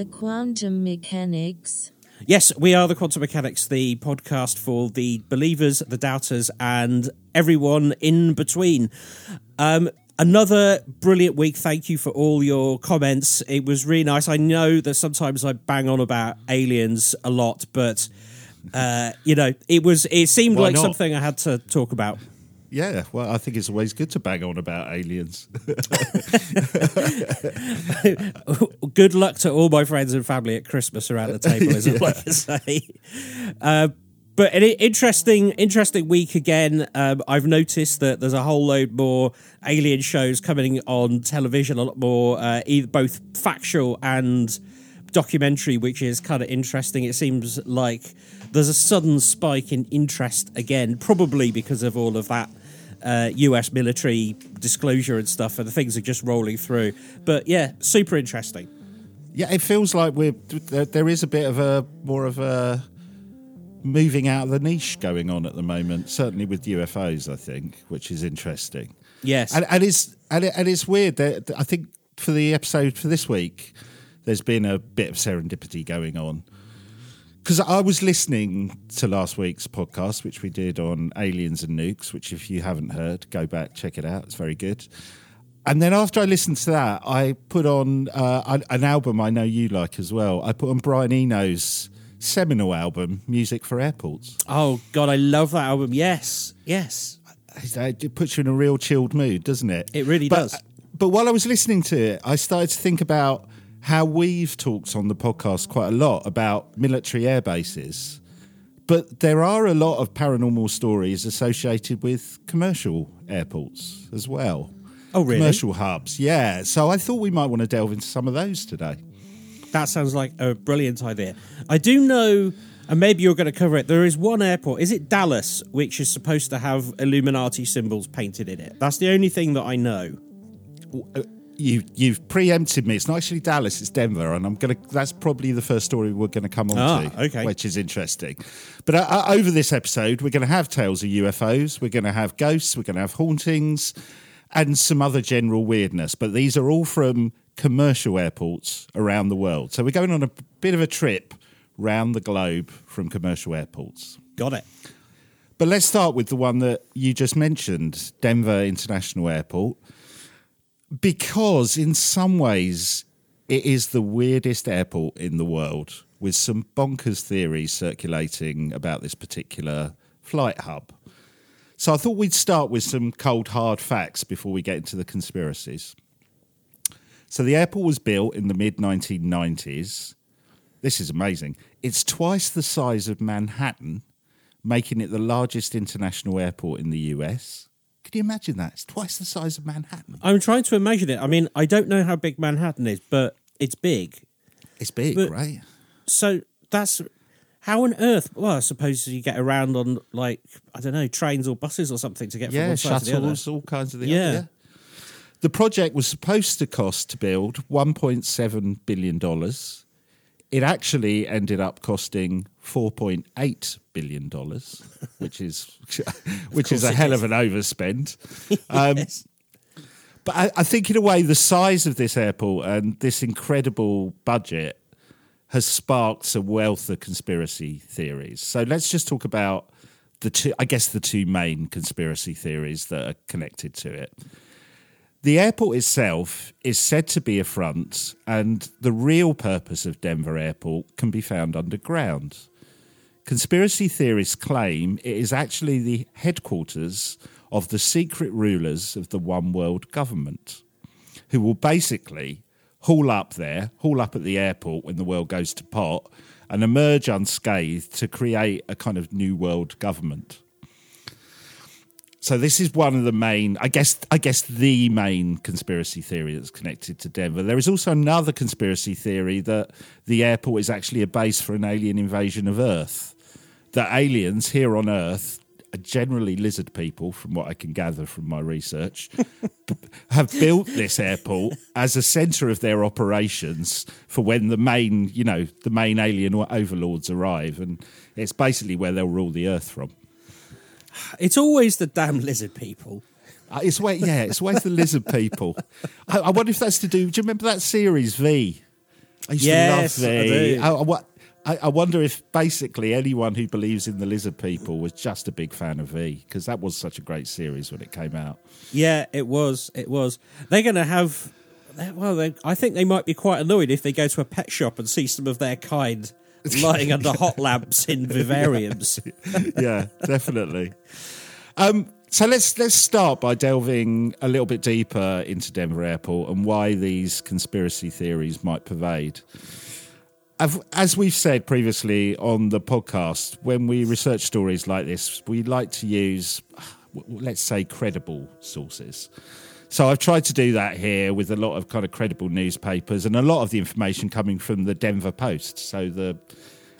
you the quantum mechanics? Yes, we are the Quantum Mechanics, the podcast for the believers, the doubters, and everyone in between. Um, another brilliant week. Thank you for all your comments. It was really nice. I know that sometimes I bang on about aliens a lot, but uh, you know, it was. It seemed Why like not? something I had to talk about. Yeah, well, I think it's always good to bang on about aliens. Good luck to all my friends and family at Christmas around the table, is all I can say. Uh, but an interesting, interesting week again. Um, I've noticed that there's a whole load more alien shows coming on television, a lot more, uh, either both factual and documentary, which is kind of interesting. It seems like there's a sudden spike in interest again, probably because of all of that uh, US military disclosure and stuff, and the things are just rolling through. But yeah, super interesting. yeah, it feels like we're there, there is a bit of a more of a moving out of the niche going on at the moment. Certainly with UFOs, I think, which is interesting. Yes. And, and it's and, it, and it's weird that I think for the episode for this week, there's been a bit of serendipity going on. Because I was listening to last week's podcast, which we did on aliens and nukes, which if you haven't heard, go back check it out. It's very good. And then after I listened to that, I put on uh, an- album I know you like as well. I put on Brian Eno's seminal album, Music for Airports. oh God, I love that album. Yes, yes. It puts you in a real chilled mood, doesn't it? It really But- does. But while I was listening to it, I started to think about how we've talked on the podcast quite a lot about military air bases. But there are a lot of paranormal stories associated with commercial airports as well. Oh, really? Commercial hubs, yeah. So I thought we might want to delve into some of those today. That sounds like a brilliant idea. I do know, and maybe you're going to cover it. There is one airport. Is it Dallas, which is supposed to have Illuminati symbols painted in it? That's the only thing that I know. Uh, You you've preempted me. It's not actually Dallas, it's Denver, and I'm gonna. That's probably the first story we're going to come on Ah, to, okay. which is interesting. But uh, uh, over this episode, we're going to have tales of UFOs. We're going to have ghosts. We're going to have hauntings, and some other general weirdness. But these are all from commercial airports around the world. So we're going on a bit of a trip round the globe from commercial airports. Got it. But let's start with the one that you just mentioned, Denver International Airport, because in some ways it is the weirdest airport in the world, with some bonkers theories circulating about this particular flight hub. So I thought we'd start with some cold, hard facts before we get into the conspiracies. So the airport was built in the mid 1990s. This is amazing. It's twice the size of Manhattan, making it the largest international airport in the US. Can you imagine that? It's twice the size of Manhattan. I'm trying to imagine it. I mean, I don't know how big Manhattan is, but it's big. It's big, But- right? So that's how on earth? Well, I suppose you get around on like I don't know trains or buses or something to get from Yeah, one side to the other. shuttles, all kinds of the Yeah. yeah. The project was supposed to cost to build 1.7 billion dollars. It actually ended up costing 4.8 billion dollars, which is which is a hell is. of an overspend. Um, But I, I think, in a way, the size of this airport and this incredible budget has sparked a wealth of conspiracy theories. So let's just talk about the two, I guess, the two main conspiracy theories that are connected to it. The airport itself is said to be a front, and the real purpose of Denver Airport can be found underground. Conspiracy theorists claim it is actually the headquarters of the secret rulers of the one world government, who will basically haul up there, haul up at the airport when the world goes to pot, and emerge unscathed to create a kind of new world government. So this is one of the main, I guess, I guess the main conspiracy theory that's connected to Denver. There is also another conspiracy theory that the airport is actually a base for an alien invasion of Earth. That aliens here on Earth, are generally lizard people, from what I can gather from my research, have built this airport as a centre of their operations for when the main, you know, the main alien overlords arrive, and it's basically where they'll rule the Earth from. It's always the damn lizard people. Uh, It's where, yeah, it's always the lizard people. I, I wonder if that's to do. Do you remember that series V I used Yes, to love do. I, I, I, I wonder if basically anyone who believes in the lizard people was just a big fan of V because that was such a great series when it came out. Yeah, it was. It was. They're going to have. Well, they, I think they might be quite annoyed if they go to a pet shop and see some of their kind lying under hot lamps in vivariums. yeah, definitely. Um, so let's let's start by delving a little bit deeper into Denver Airport and why these conspiracy theories might pervade. As we've said previously on the podcast, when we research stories like this, we like to use, let's say, credible sources. So I've tried to do that here with a lot of kind of credible newspapers and a lot of the information coming from the Denver Post. So the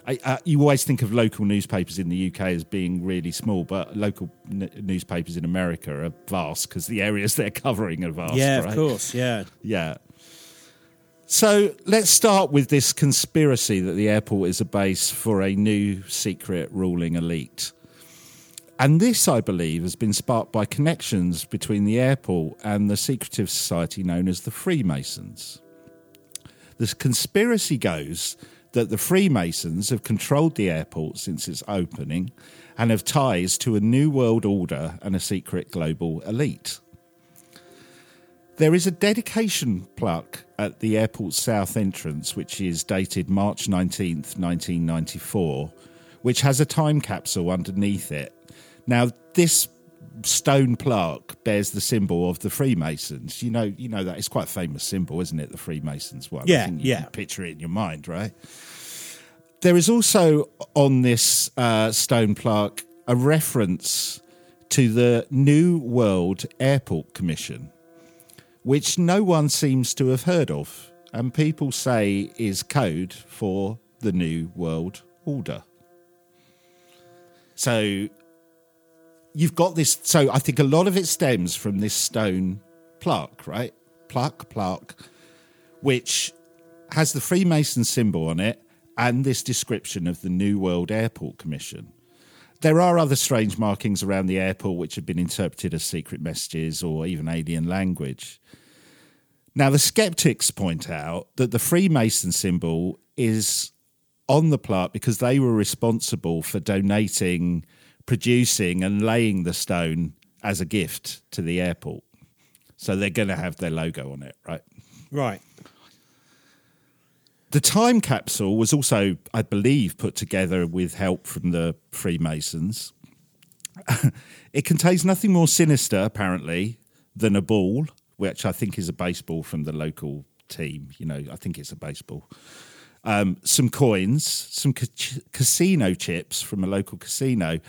I, uh, you always think of local newspapers in the UK as being really small, but local n- newspapers in America are vast because the areas they're covering are vast. yeah, right? of course. Yeah. Yeah. So let's start with this conspiracy that the airport is a base for a new secret ruling elite. And this, I believe, has been sparked by connections between the airport and the secretive society known as the Freemasons. The conspiracy goes that the Freemasons have controlled the airport since its opening and have ties to a new world order and a secret global elite. There is a dedication plaque at the airport's south entrance, which is dated March 19th, 1994, which has a time capsule underneath it. Now, this stone plaque bears the symbol of the Freemasons. You know, you know that it's quite a famous symbol, isn't it? The Freemasons one. I Yeah, think you yeah. can picture it in your mind, right? There is also on this uh, stone plaque a reference to the New World Airport Commission which no one seems to have heard of, and people say is code for the New World Order. So you've got this. So I think a lot of it stems from this stone plaque, right? Plaque, plaque, which has the Freemason symbol on it and this description of the New World Airport Commission. There are other strange markings around the airport which have been interpreted as secret messages or even alien language. Now, the skeptics point out that the Freemason symbol is on the plaque because they were responsible for donating, producing, and laying the stone as a gift to the airport. So they're going to have their logo on it, right? Right. The time capsule was also, I believe, put together with help from the Freemasons. it contains nothing more sinister, apparently, than a ball, which I think is a baseball from the local team. You know, I think it's a baseball. Um, some coins, some ca- casino chips from a local casino.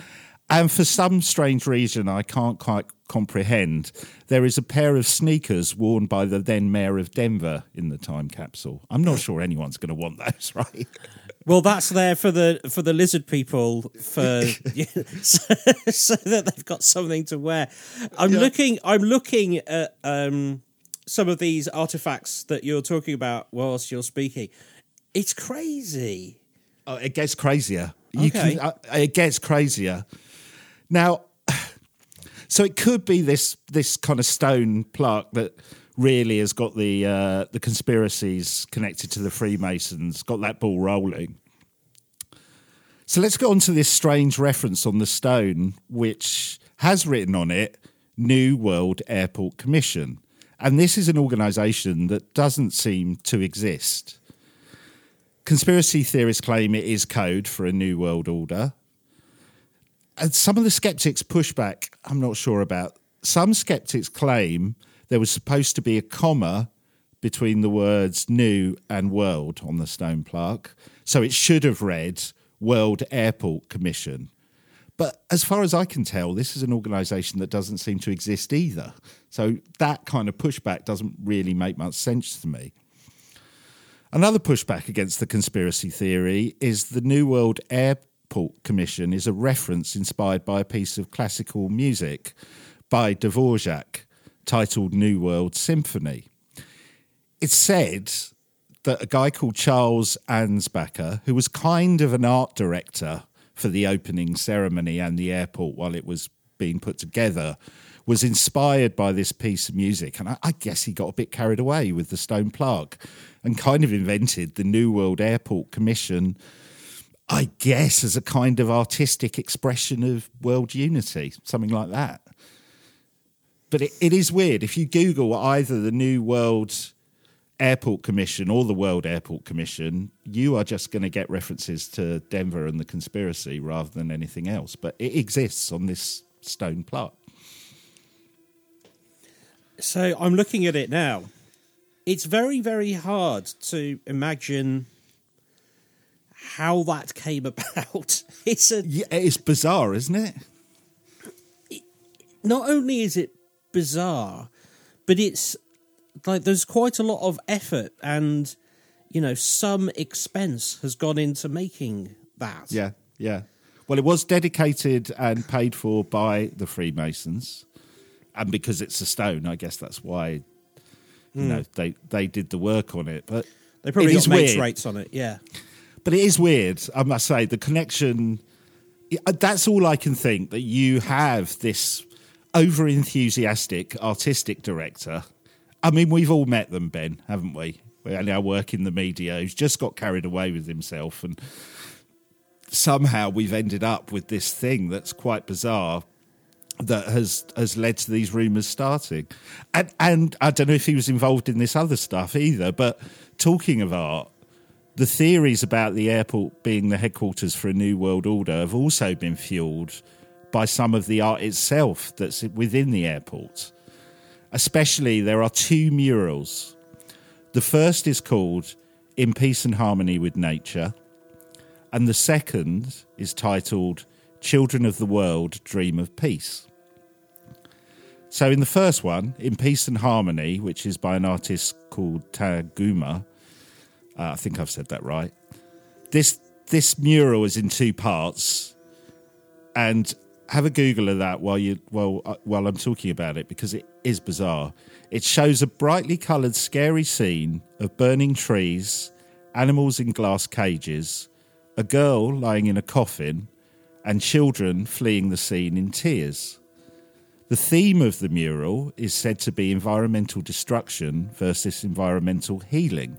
And for some strange reason I can't quite comprehend, there is a pair of sneakers worn by the then mayor of Denver in the time capsule. I'm not sure anyone's going to want those, right? Well, that's there for the for the lizard people for so, so that they've got something to wear. I'm looking. I'm looking at um, some of these artifacts that you're talking about whilst you're speaking. It's crazy. Oh, it gets crazier. You Okay. can, uh, it gets crazier. Now, so it could be this this kind of stone plaque that really has got the uh, the conspiracies connected to the Freemasons, got that ball rolling. So let's go on to this strange reference on the stone, which has written on it New World Airport Commission. And this is an organisation that doesn't seem to exist. Conspiracy theorists claim it is code for a new world order. And some of the skeptics push back, I'm not sure about. Some skeptics claim there was supposed to be a comma between the words new and world on the stone plaque. So it should have read World Airport Commission. But as far as I can tell, this is an organisation that doesn't seem to exist either. So that kind of pushback doesn't really make much sense to me. Another pushback against the conspiracy theory is the New World Commission is a reference inspired by a piece of classical music by Dvorak titled New World Symphony. It's said that a guy called Charles Ansbacher, who was kind of an art director for the opening ceremony and the airport while it was being put together, was inspired by this piece of music. And I, I guess he got a bit carried away with the stone plaque and kind of invented the New World Airport Commission, I guess, as a kind of artistic expression of world unity, something like that. But it, it is weird. If you Google either the New World Airport Commission or the World Airport Commission, you are just going to get references to Denver and the conspiracy rather than anything else. But it exists on this stone plaque. So I'm looking at it now. It's very, very hard to imagine how that came about. It's a Yeah, it's bizarre, isn't it? not only is it bizarre, but it's like there's quite a lot of effort and you know some expense has gone into making that. Yeah, yeah. Well, it was dedicated and paid for by the Freemasons, and because it's a stone, I guess that's why you hmm. know they they did the work on it. But They probably it got mates weird. rates on it. Yeah. But it is weird, I must say. The connection. That's all I can think that you have this over enthusiastic artistic director. I mean, we've all met them, Ben, haven't we? And our work in the media, who's just got carried away with himself, and somehow we've ended up with this thing that's quite bizarre that has has led to these rumours starting. And and I don't know if he was involved in this other stuff either, but talking of art, the theories about the airport being the headquarters for a new world order have also been fueled by some of the art itself that's within the airport. Especially, there are two murals. The first is called In Peace and Harmony with Nature, and the second is titled Children of the World Dream of Peace. So, in the first one, In Peace and Harmony, which is by an artist called Taguma, uh, I think I've said that right. This this mural is in two parts, and have a Google of that while you while uh, while I'm talking about it because it is bizarre. It shows a brightly coloured, scary scene of burning trees, animals in glass cages, a girl lying in a coffin, and children fleeing the scene in tears. The theme of the mural is said to be environmental destruction versus environmental healing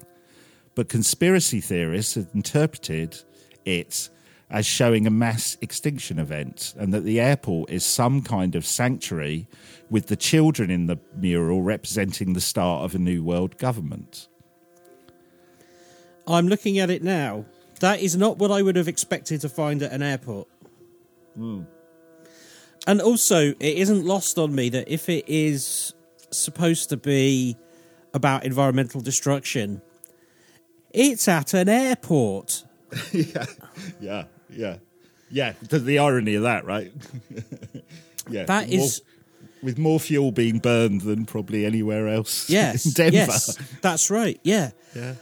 but conspiracy theorists have interpreted it as showing a mass extinction event and that the airport is some kind of sanctuary with the children in the mural representing the start of a new world government. I'm looking at it now. That is not what I would have expected to find at an airport. Hmm. And also, it isn't lost on me that if it is supposed to be about environmental destruction, it's at an airport. yeah, yeah, yeah. Yeah, the, the irony of that, right? yeah. That more- is- with more fuel being burned than probably anywhere else Yes, in Denver. yes, that's right. Yeah, Yeah.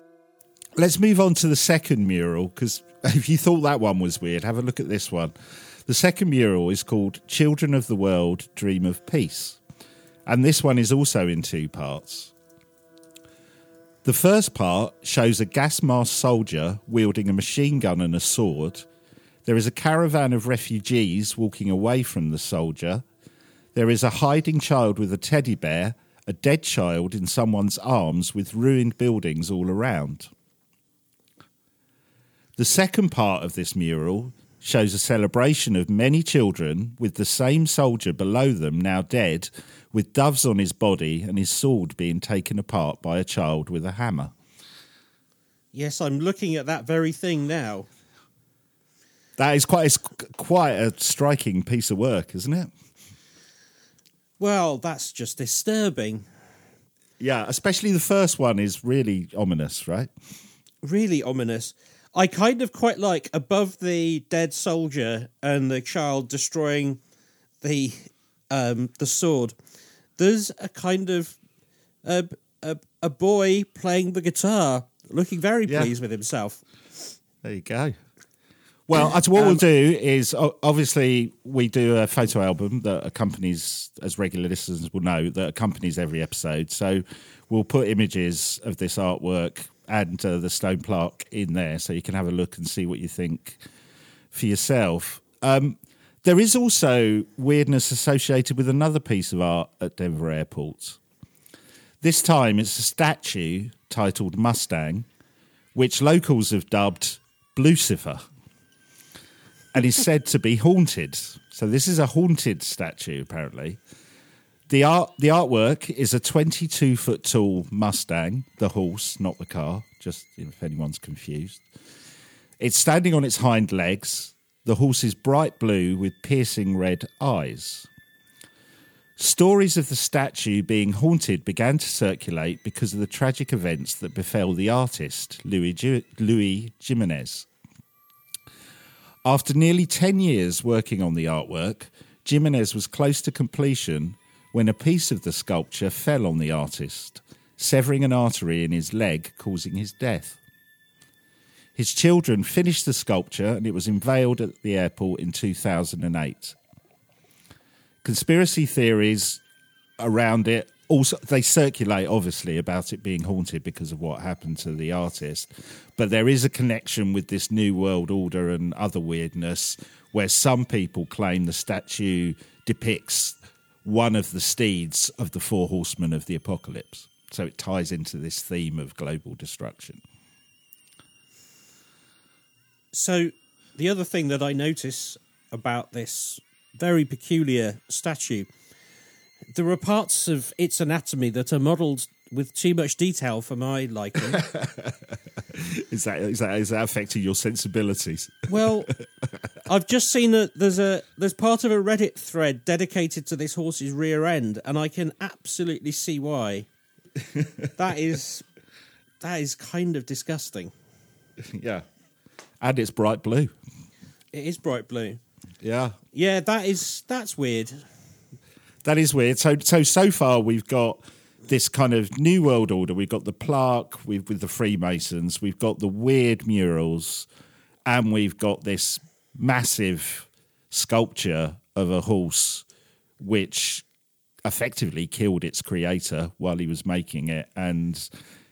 Let's move on to the second mural because if you thought that one was weird, have a look at this one. The second mural is called Children of the World Dream of Peace. And this one is also in two parts. The first part shows a gas masked soldier wielding a machine gun and a sword. There is a caravan of refugees walking away from the soldier. There is a hiding child with a teddy bear, a dead child in someone's arms with ruined buildings all around. The second part of this mural shows a celebration of many children with the same soldier below them now dead, with doves on his body and his sword being taken apart by a child with a hammer. yes, I'm looking at that very thing now. That is quite, quite a striking piece of work, isn't it? Well, that's just disturbing. Yeah, especially the first one is really ominous, right? Really ominous. I kind of quite like above the dead soldier and the child destroying the um, the sword. There's a kind of a, a, a boy playing the guitar, looking very Yeah. pleased with himself. There you go. Well, that's what we'll do is obviously we do a photo album that accompanies, as regular listeners will know, that accompanies every episode. So we'll put images of this artwork and uh, the stone plaque in there, so you can have a look and see what you think for yourself. Um, There is also weirdness associated with another piece of art at Denver Airport. This time it's a statue titled Mustang, which locals have dubbed Lucifer and is said to be haunted. So this is a haunted statue, apparently. The art, the artwork is a 22 foot tall Mustang, the horse, not the car. Just if anyone's confused, it's standing on its hind legs. The horse is bright blue with piercing red eyes. Stories of the statue being haunted began to circulate because of the tragic events that befell the artist, Louis, Louis Jimenez. After nearly 10 years working on the artwork, Jimenez was close to completion when a piece of the sculpture fell on the artist, severing an artery in his leg, causing his death. His children finished the sculpture and it was unveiled at the airport in 2008. Conspiracy theories around it also they circulate obviously about it being haunted because of what happened to the artist. But there is a connection with this new world order and other weirdness where some people claim the statue depicts one of the steeds of the four horsemen of the apocalypse. So it ties into this theme of global destruction So, the other thing that I notice about this very peculiar statue, there are parts of its anatomy that are modelled with too much detail for my liking. is that is that is that affecting your sensibilities well, I've just seen that there's a there's part of a Reddit thread dedicated to this horse's rear end, and I can absolutely see why. that is that is kind of disgusting. yeah and it's bright blue It is bright blue. yeah Yeah, that is that's weird. That is weird. So so so far we've got this kind of new world order. We've got the plaque with with the Freemasons. We've got the weird murals, and we've got this massive sculpture of a horse, which effectively killed its creator while he was making it, and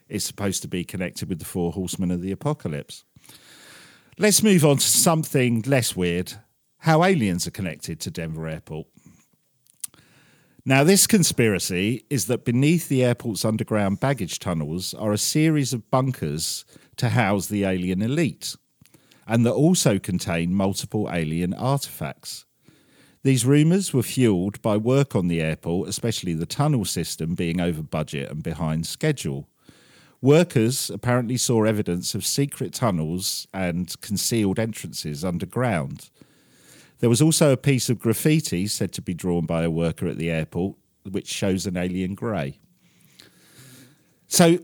is supposed to be connected with the four horsemen of the apocalypse. Let's move on to something less weird. How aliens are connected to Denver Airport. Now, this conspiracy is that beneath the airport's underground baggage tunnels are a series of bunkers to house the alien elite, and that also contain multiple alien artifacts. These rumours were fueled by work on the airport, especially the tunnel system being over budget and behind schedule. Workers apparently saw evidence of secret tunnels and concealed entrances underground. There was also a piece of graffiti said to be drawn by a worker at the airport, which shows an alien grey. So,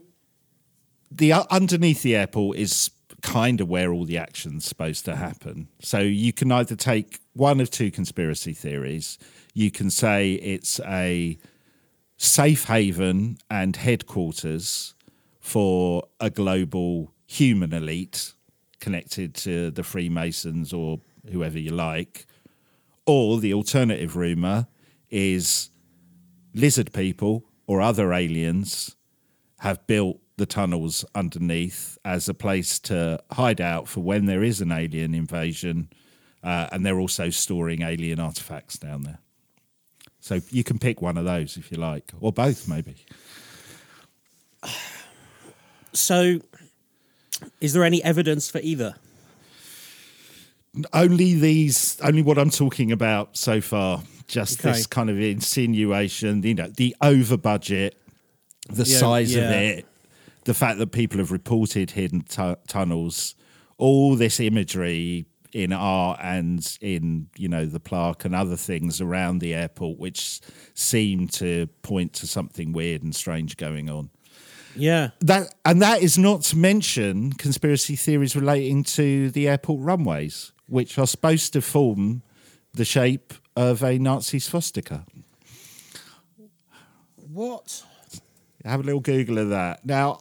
the uh, underneath the airport is kind of where all the action's supposed to happen. So you can either take one of two conspiracy theories. You can say it's a safe haven and headquarters for a global human elite connected to the Freemasons or whoever you like. Or the alternative rumor is lizard people or other aliens have built the tunnels underneath as a place to hide out for when there is an alien invasion. Uh, and they're also storing alien artifacts down there. So you can pick one of those if you like, or both maybe. So, is there any evidence for either? only these only what i'm talking about so far just Okay. this kind of insinuation you know the over budget the Yeah, size of it the fact that people have reported hidden tu- tunnels all this imagery in art and in you know the plaque and other things around the airport which seem to point to something weird and strange going on Yeah. that and that is not to mention conspiracy theories relating to the airport runways, which are supposed to form the shape of a Nazi swastika. What? Have a little Google of that. Now,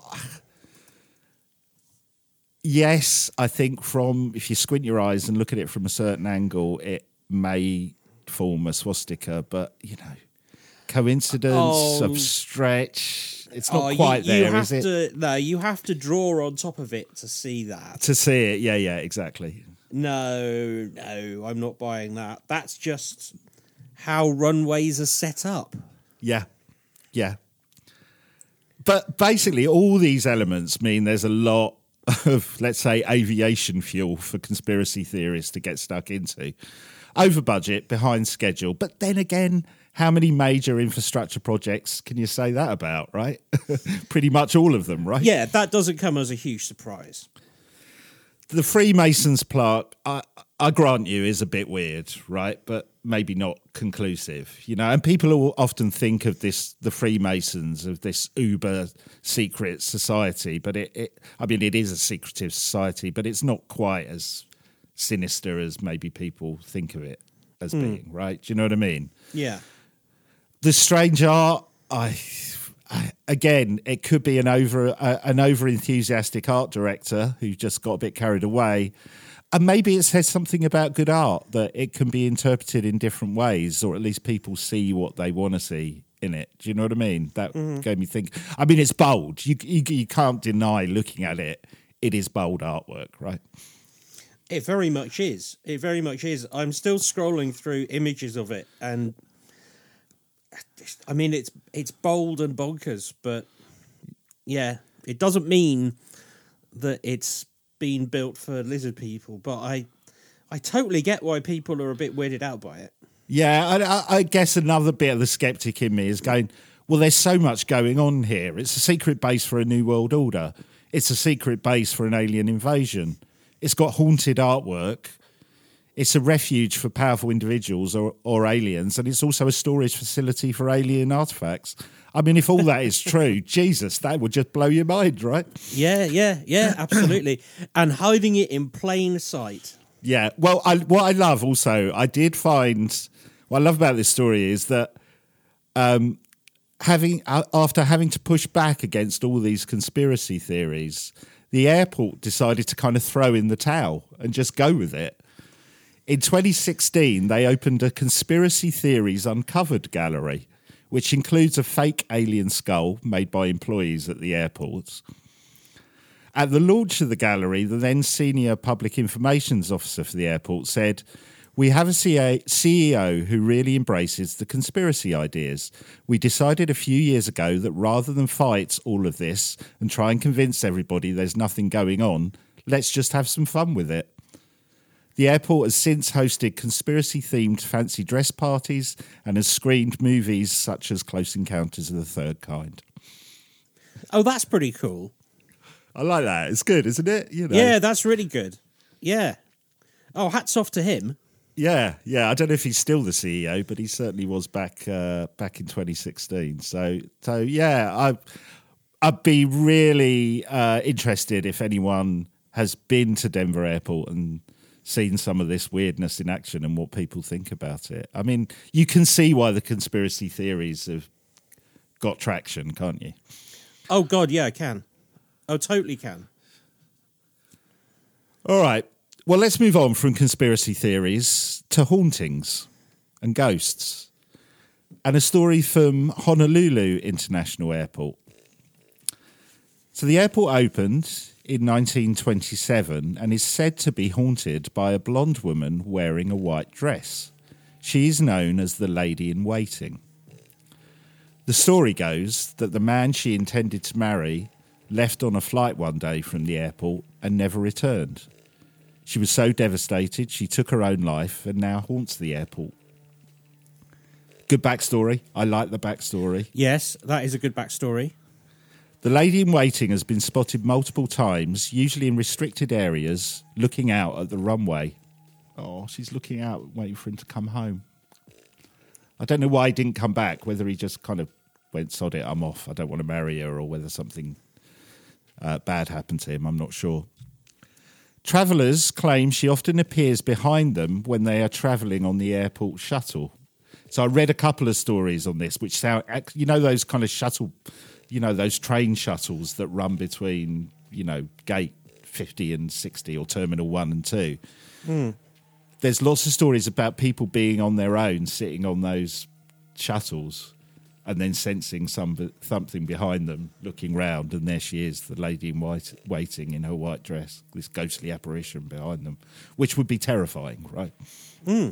yes, I think from if you squint your eyes and look at it from a certain angle, it may form a swastika, but you know, coincidence Oh. of stretch. It's not Oh, you- quite you, there, have is it? to no, you have to draw on top of it to see that. to see it, yeah, yeah, exactly. No, no, I'm not buying that. That's just how runways are set up. Yeah, yeah. But basically, all these elements mean there's a lot of, let's say, aviation fuel for conspiracy theorists to get stuck into. Over budget, behind schedule. But then again, how many major infrastructure projects can you say that about, right? Pretty much all of them, right? Yeah, that doesn't come as a huge surprise. The Freemasons plaque, I, I grant you, is a bit weird, right? But maybe not conclusive, you know. And people will often think of this, the Freemasons, of this uber secret society, but it, it I mean, it is a secretive society, but it's not quite as sinister as maybe people think of it as hmm. being, right? Do you know what I mean? Yeah. The strange art I, I again it could be an over uh, an over enthusiastic art director who just got a bit carried away. And maybe it says something about good art that it can be interpreted in different ways or at least people see what they want to see in it. Do you know what i mean? That gave me think i mean it's bold. You, you you can't deny looking at it. It is bold artwork right? It very much is. It very much is. I'm still scrolling through images of it, and I mean, it's it's bold and bonkers, but yeah, it doesn't mean that it's been built for lizard people. But I, I totally get why people are a bit weirded out by it. Yeah, I, I- guess another bit of the skeptic in me is going, well, there's so much going on here. It's a secret base for a new world order. It's a secret base for an alien invasion. It's got haunted artwork. It's a refuge for powerful individuals or, or aliens, and it's also a storage facility for alien artifacts. I mean, if all that is true, Jesus, that would just blow your mind, right? Yeah, yeah, yeah, absolutely. and hiding it in plain sight. Yeah. Well, I, what I love also, I did find what I love about this story is that um, having uh, after having to push back against all these conspiracy theories, the airport decided to kind of throw in the towel and just go with it. In 2016, they opened a conspiracy theories uncovered gallery, which includes a fake alien skull made by employees at the airports. At the launch of the gallery, the then senior public informations officer for the airport said, We have a CEO who really embraces the conspiracy ideas. We decided a few years ago that rather than fight all of this and try and convince everybody there's nothing going on, let's just have some fun with it. The airport has since hosted conspiracy themed fancy dress parties and has screened movies such as Close Encounters of the Third Kind. Oh, that's pretty cool. I like that. It's good, isn't it? You know. Yeah, that's really good. Yeah. Oh, hats off to him. Yeah, yeah. I don't know if he's still the CEO, but he certainly was back uh, back in 2016. So, so yeah, I I'd be really uh, interested if anyone has been to Denver Airport and seen some of this weirdness in action and what people think about it. I mean, you can see why the conspiracy theories have got traction, can't you? Oh God, yeah, I can. Oh, totally can. All right. Well, let's move on from conspiracy theories to hauntings and ghosts. And a story from Honolulu International Airport. So the airport opened in 1927 and is said to be haunted by a blonde woman wearing a white dress. She is known as the Lady in Waiting. The story goes that the man she intended to marry left on a flight one day from the airport and never returned. She was so devastated she took her own life and now haunts the airport. Good backstory. I like the backstory. Yes, that is a good backstory. The lady in waiting has been spotted multiple times, usually in restricted areas, looking out at the runway. Oh, she's looking out, waiting for him to come home. I don't know why he didn't come back, whether he just kind of went, sod it, I'm off, I don't want to marry her, or whether something uh, bad happened to him, I'm not sure. Travellers claim she often appears behind them when they are travelling on the airport shuttle. So I read a couple of stories on this, which sound, you know, those kind of shuttle, you know, those train shuttles that run between, you know, gate 50 and 60 or terminal one and two. Hmm. There's lots of stories about people being on their own, sitting on those shuttles and then sensing some something behind them, looking round, and there she is, the lady in white, waiting in her white dress, this ghostly apparition behind them, which would be terrifying, right? Hmm.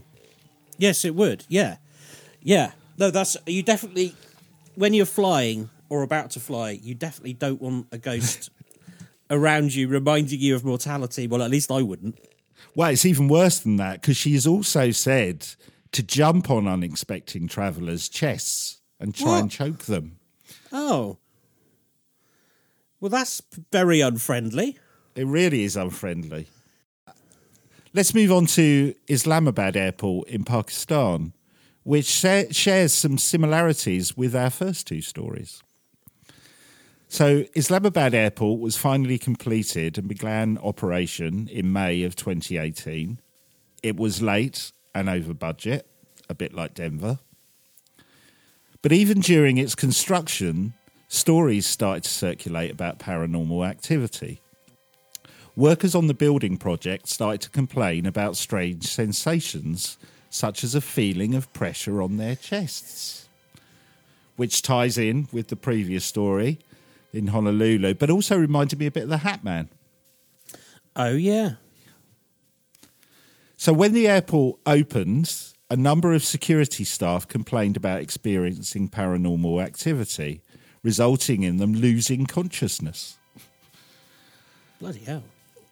Yes, it would. Yeah, yeah. No, that's you definitely. When you're flying or about to fly, you definitely don't want a ghost around you reminding you of mortality. Well, at least I wouldn't. Well, it's even worse than that because she has also said to jump on unexpected travellers' chests and try and choke them. Oh, well, that's very unfriendly. It really is unfriendly. Let's move on to Islamabad Airport in Pakistan, which share, shares some similarities with our first two stories. So, Islamabad Airport was finally completed and began operation in May of 2018. It was late and over budget, a bit like Denver. But even during its construction, stories started to circulate about paranormal activity. Workers on the building project started to complain about strange sensations, such as a feeling of pressure on their chests, which ties in with the previous story in Honolulu, but also reminded me a bit of the Hat Man. Oh yeah. So when the airport opens, a number of security staff complained about experiencing paranormal activity, resulting in them losing consciousness. Bloody hell.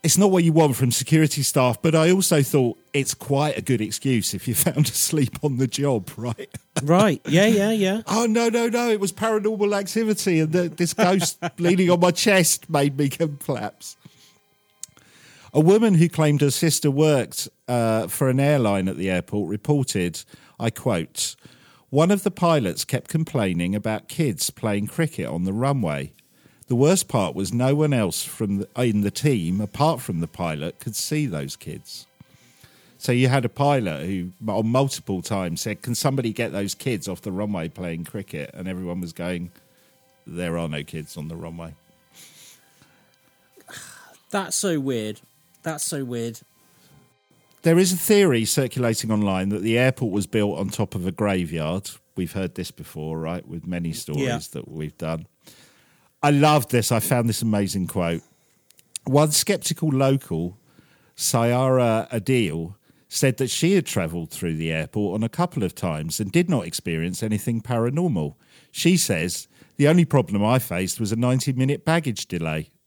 It's not what you want from security staff, but I also thought it's quite a good excuse if you're found asleep on the job, right? Right. Yeah. Yeah. Yeah. Oh no, no, no! It was paranormal activity, and the, this ghost leaning on my chest made me collapse. A woman who claimed her sister worked uh, for an airline at the airport reported, I quote, one of the pilots kept complaining about kids playing cricket on the runway. The worst part was no one else from the, in the team, apart from the pilot, could see those kids. So you had a pilot who, on multiple times, said, "Can somebody get those kids off the runway playing cricket?" And everyone was going, "There are no kids on the runway." That's so weird. That's so weird. There is a theory circulating online that the airport was built on top of a graveyard. We've heard this before, right? With many stories Yeah. that we've done. I loved this. I found this amazing quote. One skeptical local, Sayara Adil, said that she had travelled through the airport on a couple of times and did not experience anything paranormal. She says, The only problem I faced was a 90 minute baggage delay.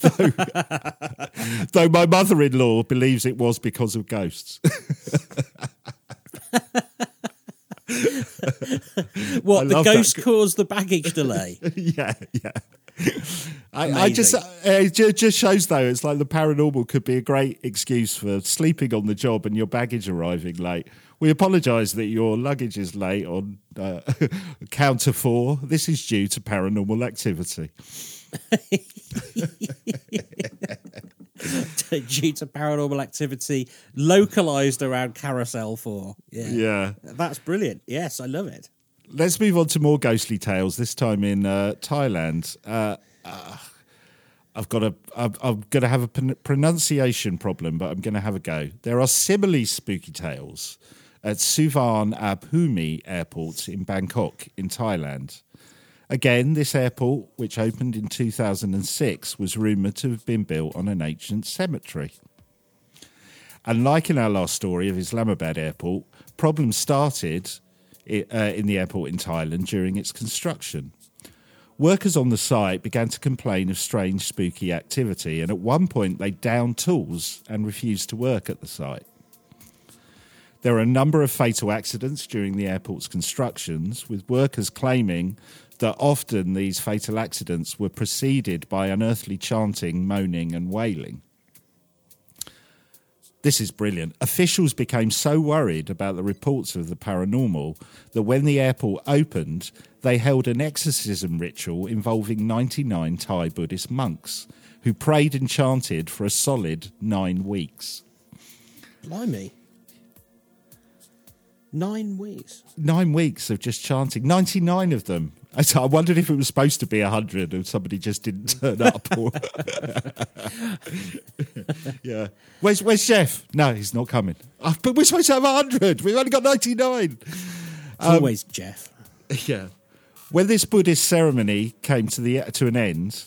though, though my mother in law believes it was because of ghosts. What the love that. ghost caused the baggage delay? yeah, yeah. I, I just uh, it just shows though it's like the paranormal could be a great excuse for sleeping on the job and your baggage arriving late. We apologise that your luggage is late on uh, counter four. This is due to paranormal activity. Due to paranormal activity localized around Carousel 4. Yeah. Yeah. That's brilliant. Yes, I love it. Let's move on to more ghostly tales. This time in uh, Thailand. Uh, uh, I've got a. I'm, I'm going to have a pron- pronunciation problem, but I'm going to have a go. There are similarly spooky tales at Suvarnabhumi Airport in Bangkok, in Thailand. Again, this airport, which opened in 2006, was rumoured to have been built on an ancient cemetery. And like in our last story of Islamabad Airport, problems started uh, in the airport in Thailand during its construction. Workers on the site began to complain of strange, spooky activity, and at one point they downed tools and refused to work at the site. There are a number of fatal accidents during the airport's constructions, with workers claiming that often these fatal accidents were preceded by unearthly chanting, moaning, and wailing. This is brilliant. Officials became so worried about the reports of the paranormal that when the airport opened, they held an exorcism ritual involving 99 Thai Buddhist monks who prayed and chanted for a solid nine weeks. Blimey. Nine weeks. Nine weeks of just chanting, 99 of them. I I wondered if it was supposed to be 100 and somebody just didn't turn up. Or... yeah. Where's, where's Jeff? No, he's not coming. Oh, but we're supposed to have 100. We've only got 99. It's um, always Jeff. Yeah. When this Buddhist ceremony came to the to an end,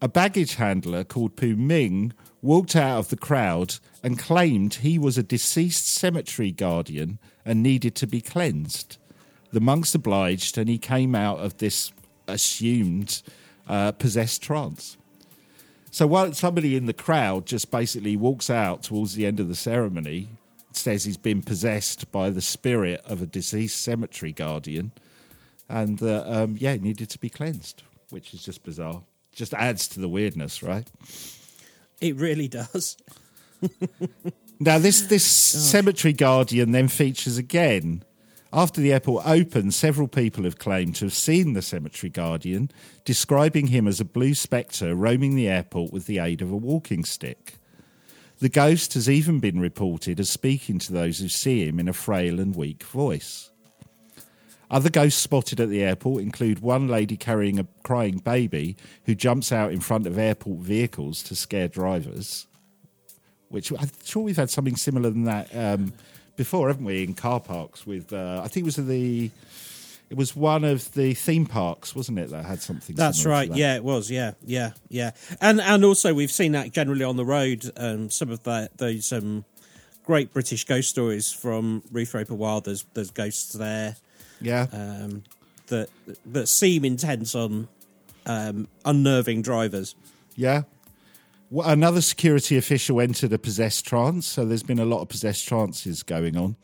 a baggage handler called Pu Ming walked out of the crowd and claimed he was a deceased cemetery guardian and needed to be cleansed. The monks obliged, and he came out of this assumed uh, possessed trance. So while somebody in the crowd just basically walks out towards the end of the ceremony, says he's been possessed by the spirit of a deceased cemetery guardian, and uh, um, yeah, needed to be cleansed, which is just bizarre. Just adds to the weirdness, right? It really does. Now, this this cemetery guardian then features again. After the airport opened, several people have claimed to have seen the cemetery guardian, describing him as a blue spectre roaming the airport with the aid of a walking stick. The ghost has even been reported as speaking to those who see him in a frail and weak voice. Other ghosts spotted at the airport include one lady carrying a crying baby who jumps out in front of airport vehicles to scare drivers. Which I'm sure we've had something similar than that um, before, haven't we? In car parks with, uh, I think it was the, it was one of the theme parks, wasn't it? That had something. That's right. that? Yeah, it was. Yeah, yeah, yeah. And and also we've seen that generally on the road. Um, some of the, those um, great British ghost stories from Ruth Roper Wild. There's there's ghosts there yeah. um, that that seem intense on um, unnerving drivers. Yeah. Another security official entered a possessed trance, so there's been a lot of possessed trances going on.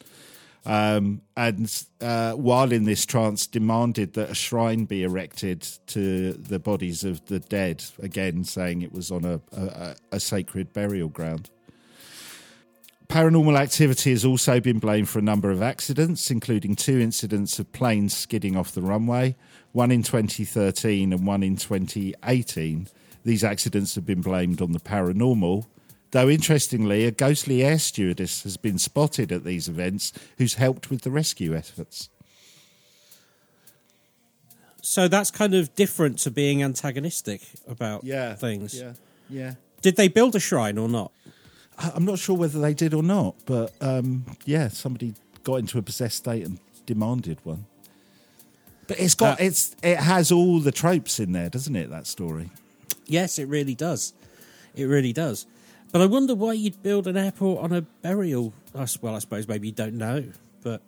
Um, and uh, while in this trance, demanded that a shrine be erected to the bodies of the dead, again saying it was on a, a, a sacred burial ground. Paranormal activity has also been blamed for a number of accidents, including two incidents of planes skidding off the runway, one in 2013 and one in 2018. These accidents have been blamed on the paranormal, though interestingly, a ghostly air stewardess has been spotted at these events who's helped with the rescue efforts. So that's kind of different to being antagonistic about things. Yeah, yeah. Did they build a shrine or not? I'm not sure whether they did or not, but um, yeah, somebody got into a possessed state and demanded one. But it's got Uh, it's it has all the tropes in there, doesn't it? That story. Yes, it really does. It really does. But I wonder why you'd build an airport on a burial. Well, I suppose maybe you don't know, but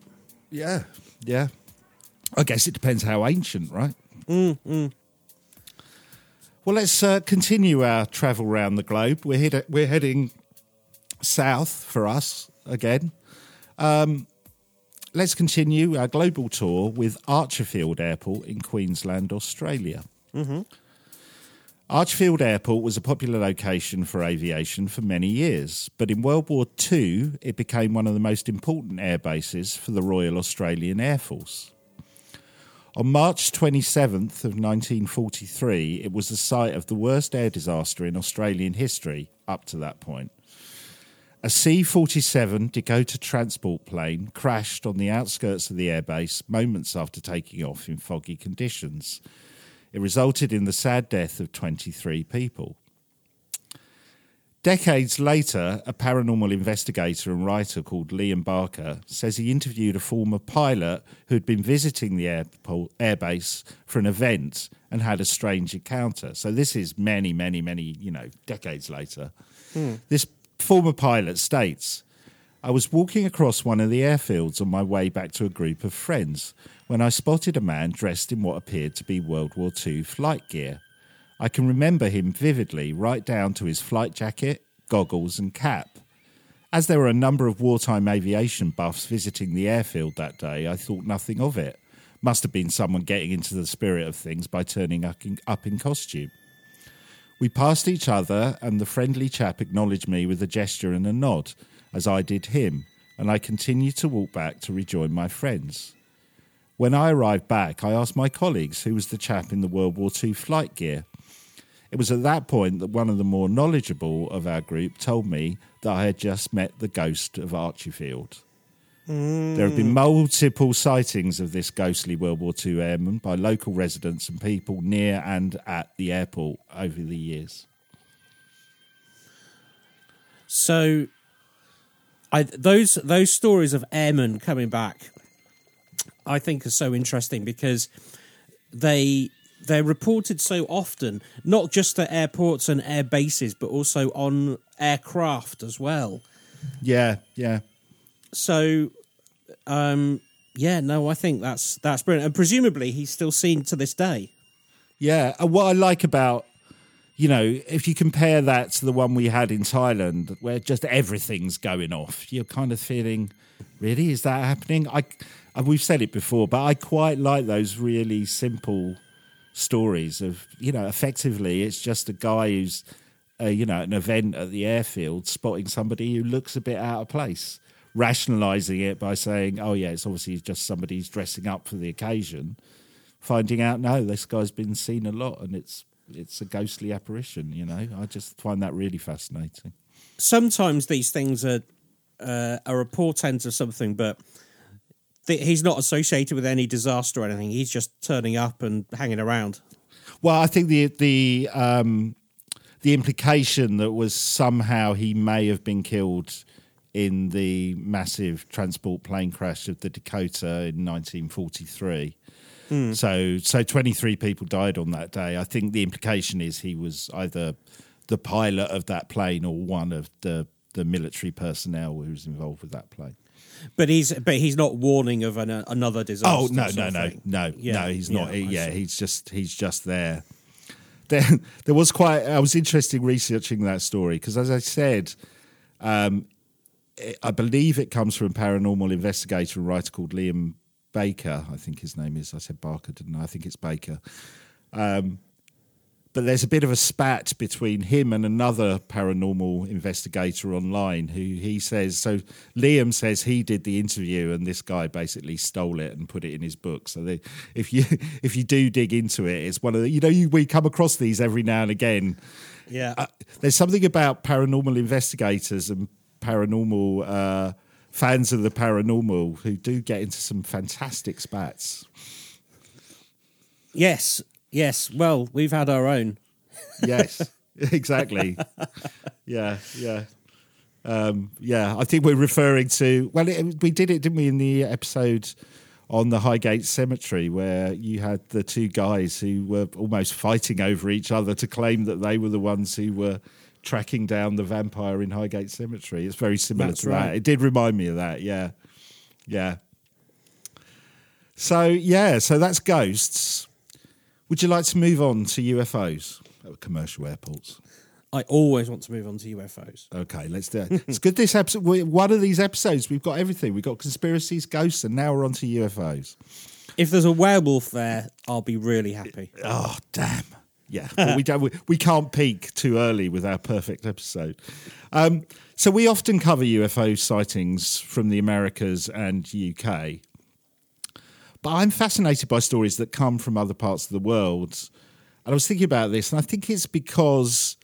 Yeah, yeah. I guess it depends how ancient, right? Mm, Well, let's uh, continue our travel around the globe. We're head- we're heading south for us again. Um, let's continue our global tour with Archerfield Airport in Queensland, Australia. Archerfield Airport was a popular location for aviation for many years, but in World War II it became one of the most important air bases for the Royal Australian Air Force. On March 27th of 1943, it was the site of the worst air disaster in Australian history up to that point. A C-47 Dakota transport plane crashed on the outskirts of the airbase moments after taking off in foggy conditions. It resulted in the sad death of 23 people. Decades later, a paranormal investigator and writer called Liam Barker says he interviewed a former pilot who had been visiting the airport, airbase for an event and had a strange encounter. So this is many, many, many, you know, decades later. Hmm. This former pilot states, I was walking across one of the airfields on my way back to a group of friends when I spotted a man dressed in what appeared to be World War II flight gear. I can remember him vividly, right down to his flight jacket, goggles, and cap. As there were a number of wartime aviation buffs visiting the airfield that day, I thought nothing of it. Must have been someone getting into the spirit of things by turning up in, up in costume. We passed each other, and the friendly chap acknowledged me with a gesture and a nod, as I did him, and I continued to walk back to rejoin my friends. When I arrived back, I asked my colleagues who was the chap in the World War II flight gear. It was at that point that one of the more knowledgeable of our group told me that I had just met the ghost of Archerfield. There have been hmm. multiple sightings of this ghostly World War II airman by local residents and people near and at the airport over the years. So, I those those stories of airmen coming back I think are so interesting because they they're reported so often, not just at airports and air bases, but also on aircraft as well. Yeah, yeah. So, um, yeah, no, I think that's that's brilliant, and presumably he's still seen to this day. Yeah, and what I like about you know, if you compare that to the one we had in Thailand, where just everything's going off, you're kind of feeling, really, is that happening? I, we've said it before, but I quite like those really simple stories of, you know, effectively, it's just a guy who's, uh, you know, an event at the airfield spotting somebody who looks a bit out of place, rationalizing it by saying, oh, yeah, it's obviously just somebody who's dressing up for the occasion. Finding out, no, this guy's been seen a lot and it's it's a ghostly apparition. You know, I just find that really fascinating. Sometimes these things are uh, are a portent of something, but th- he's not associated with any disaster or anything. He's just turning up and hanging around. Well, I think the the um, the implication that was somehow he may have been killed in the massive transport plane crash of the Dakota in 1943 Mm. So, so 23 people died on that day. I think the implication is he was either the pilot of that plane or one of the, the military personnel who was involved with that plane. But he's but he's not warning of an, uh, another disaster. Oh no no no no yeah. no he's not. Yeah, yeah he's just he's just there. There there was quite. I was interested researching that story because as I said, um, I believe it comes from a paranormal investigator and writer called Liam Baker, I think his name is. I said Barker, didn't I? I think it's Baker. Um, but there's a bit of a spat between him and another paranormal investigator online who he says so liam says he did the interview and this guy basically stole it and put it in his book. So they, if you if you do dig into it it's one of the you know you, we come across these every now and again. Yeah. Uh, there's something about paranormal investigators and paranormal uh, fans of the paranormal who do get into some fantastic spats. Yes, yes. Well, we've had our own. yes, exactly. yeah, yeah. Um, yeah, I think we're referring to. Well, it, we did it, didn't we, in the episode on the Highgate Cemetery, where you had the two guys who were almost fighting over each other to claim that they were the ones who were tracking down the vampire in Highgate Cemetery. It's very similar That's to right. that. It did remind me of that. Yeah, yeah. So yeah, so that's ghosts. Would you like to move on to UFOs at commercial airports? I always want to move on to UFOs. Okay, let's do it. it's good. This episode, one of these episodes, we've got everything. We've got conspiracies, ghosts, and now we're on to UFOs. If there's a werewolf there, I'll be really happy. Oh damn! Yeah, we don't. We, we, can't peak too early with our perfect episode. Um, so we often cover UFO sightings from the Americas and UK, but I'm fascinated by stories that come from other parts of the world. And I was thinking about this, and I think it's because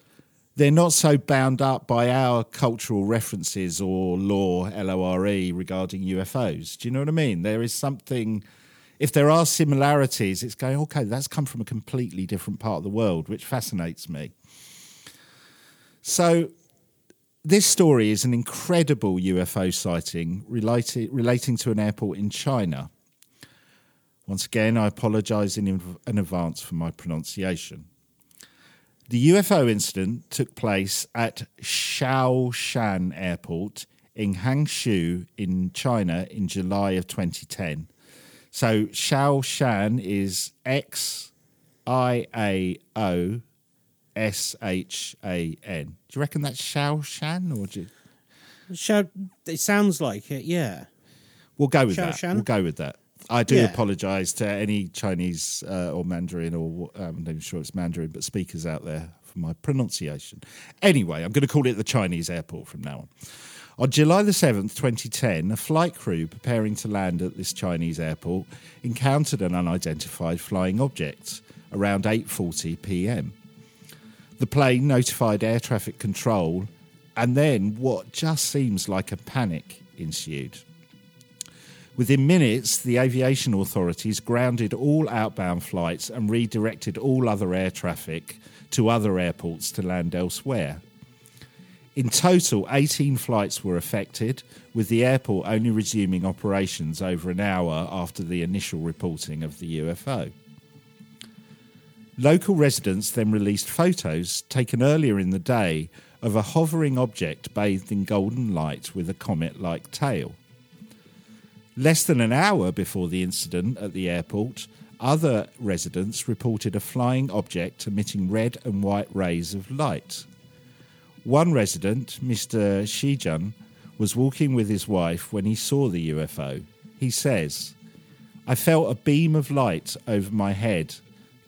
they're not so bound up by our cultural references or law, L O R E, regarding UFOs. Do you know what I mean? There is something if there are similarities, it's going, okay, that's come from a completely different part of the world, which fascinates me. So, this story is an incredible UFO sighting related, relating to an airport in China. Once again, I apologise in, in advance for my pronunciation. The UFO incident took place at Shaoshan Airport in Hangzhou in China in July of 2010 so Shao Shan is X I A O S H A N. Do you reckon that's Shao Shan or do you... Shao, it sounds like it, yeah. We'll go with that. We'll go with that. I do yeah. apologise to any Chinese uh, or Mandarin or um, I'm not even sure it's Mandarin, but speakers out there for my pronunciation. Anyway, I'm going to call it the Chinese airport from now on. On July the 7th, 2010, a flight crew preparing to land at this Chinese airport encountered an unidentified flying object around 8:40 p.m. The plane notified air traffic control and then what just seems like a panic ensued. Within minutes, the aviation authorities grounded all outbound flights and redirected all other air traffic to other airports to land elsewhere. In total, 18 flights were affected, with the airport only resuming operations over an hour after the initial reporting of the UFO. Local residents then released photos taken earlier in the day of a hovering object bathed in golden light with a comet like tail. Less than an hour before the incident at the airport, other residents reported a flying object emitting red and white rays of light. One resident, Mr. Shijun, was walking with his wife when he saw the UFO. He says, I felt a beam of light over my head.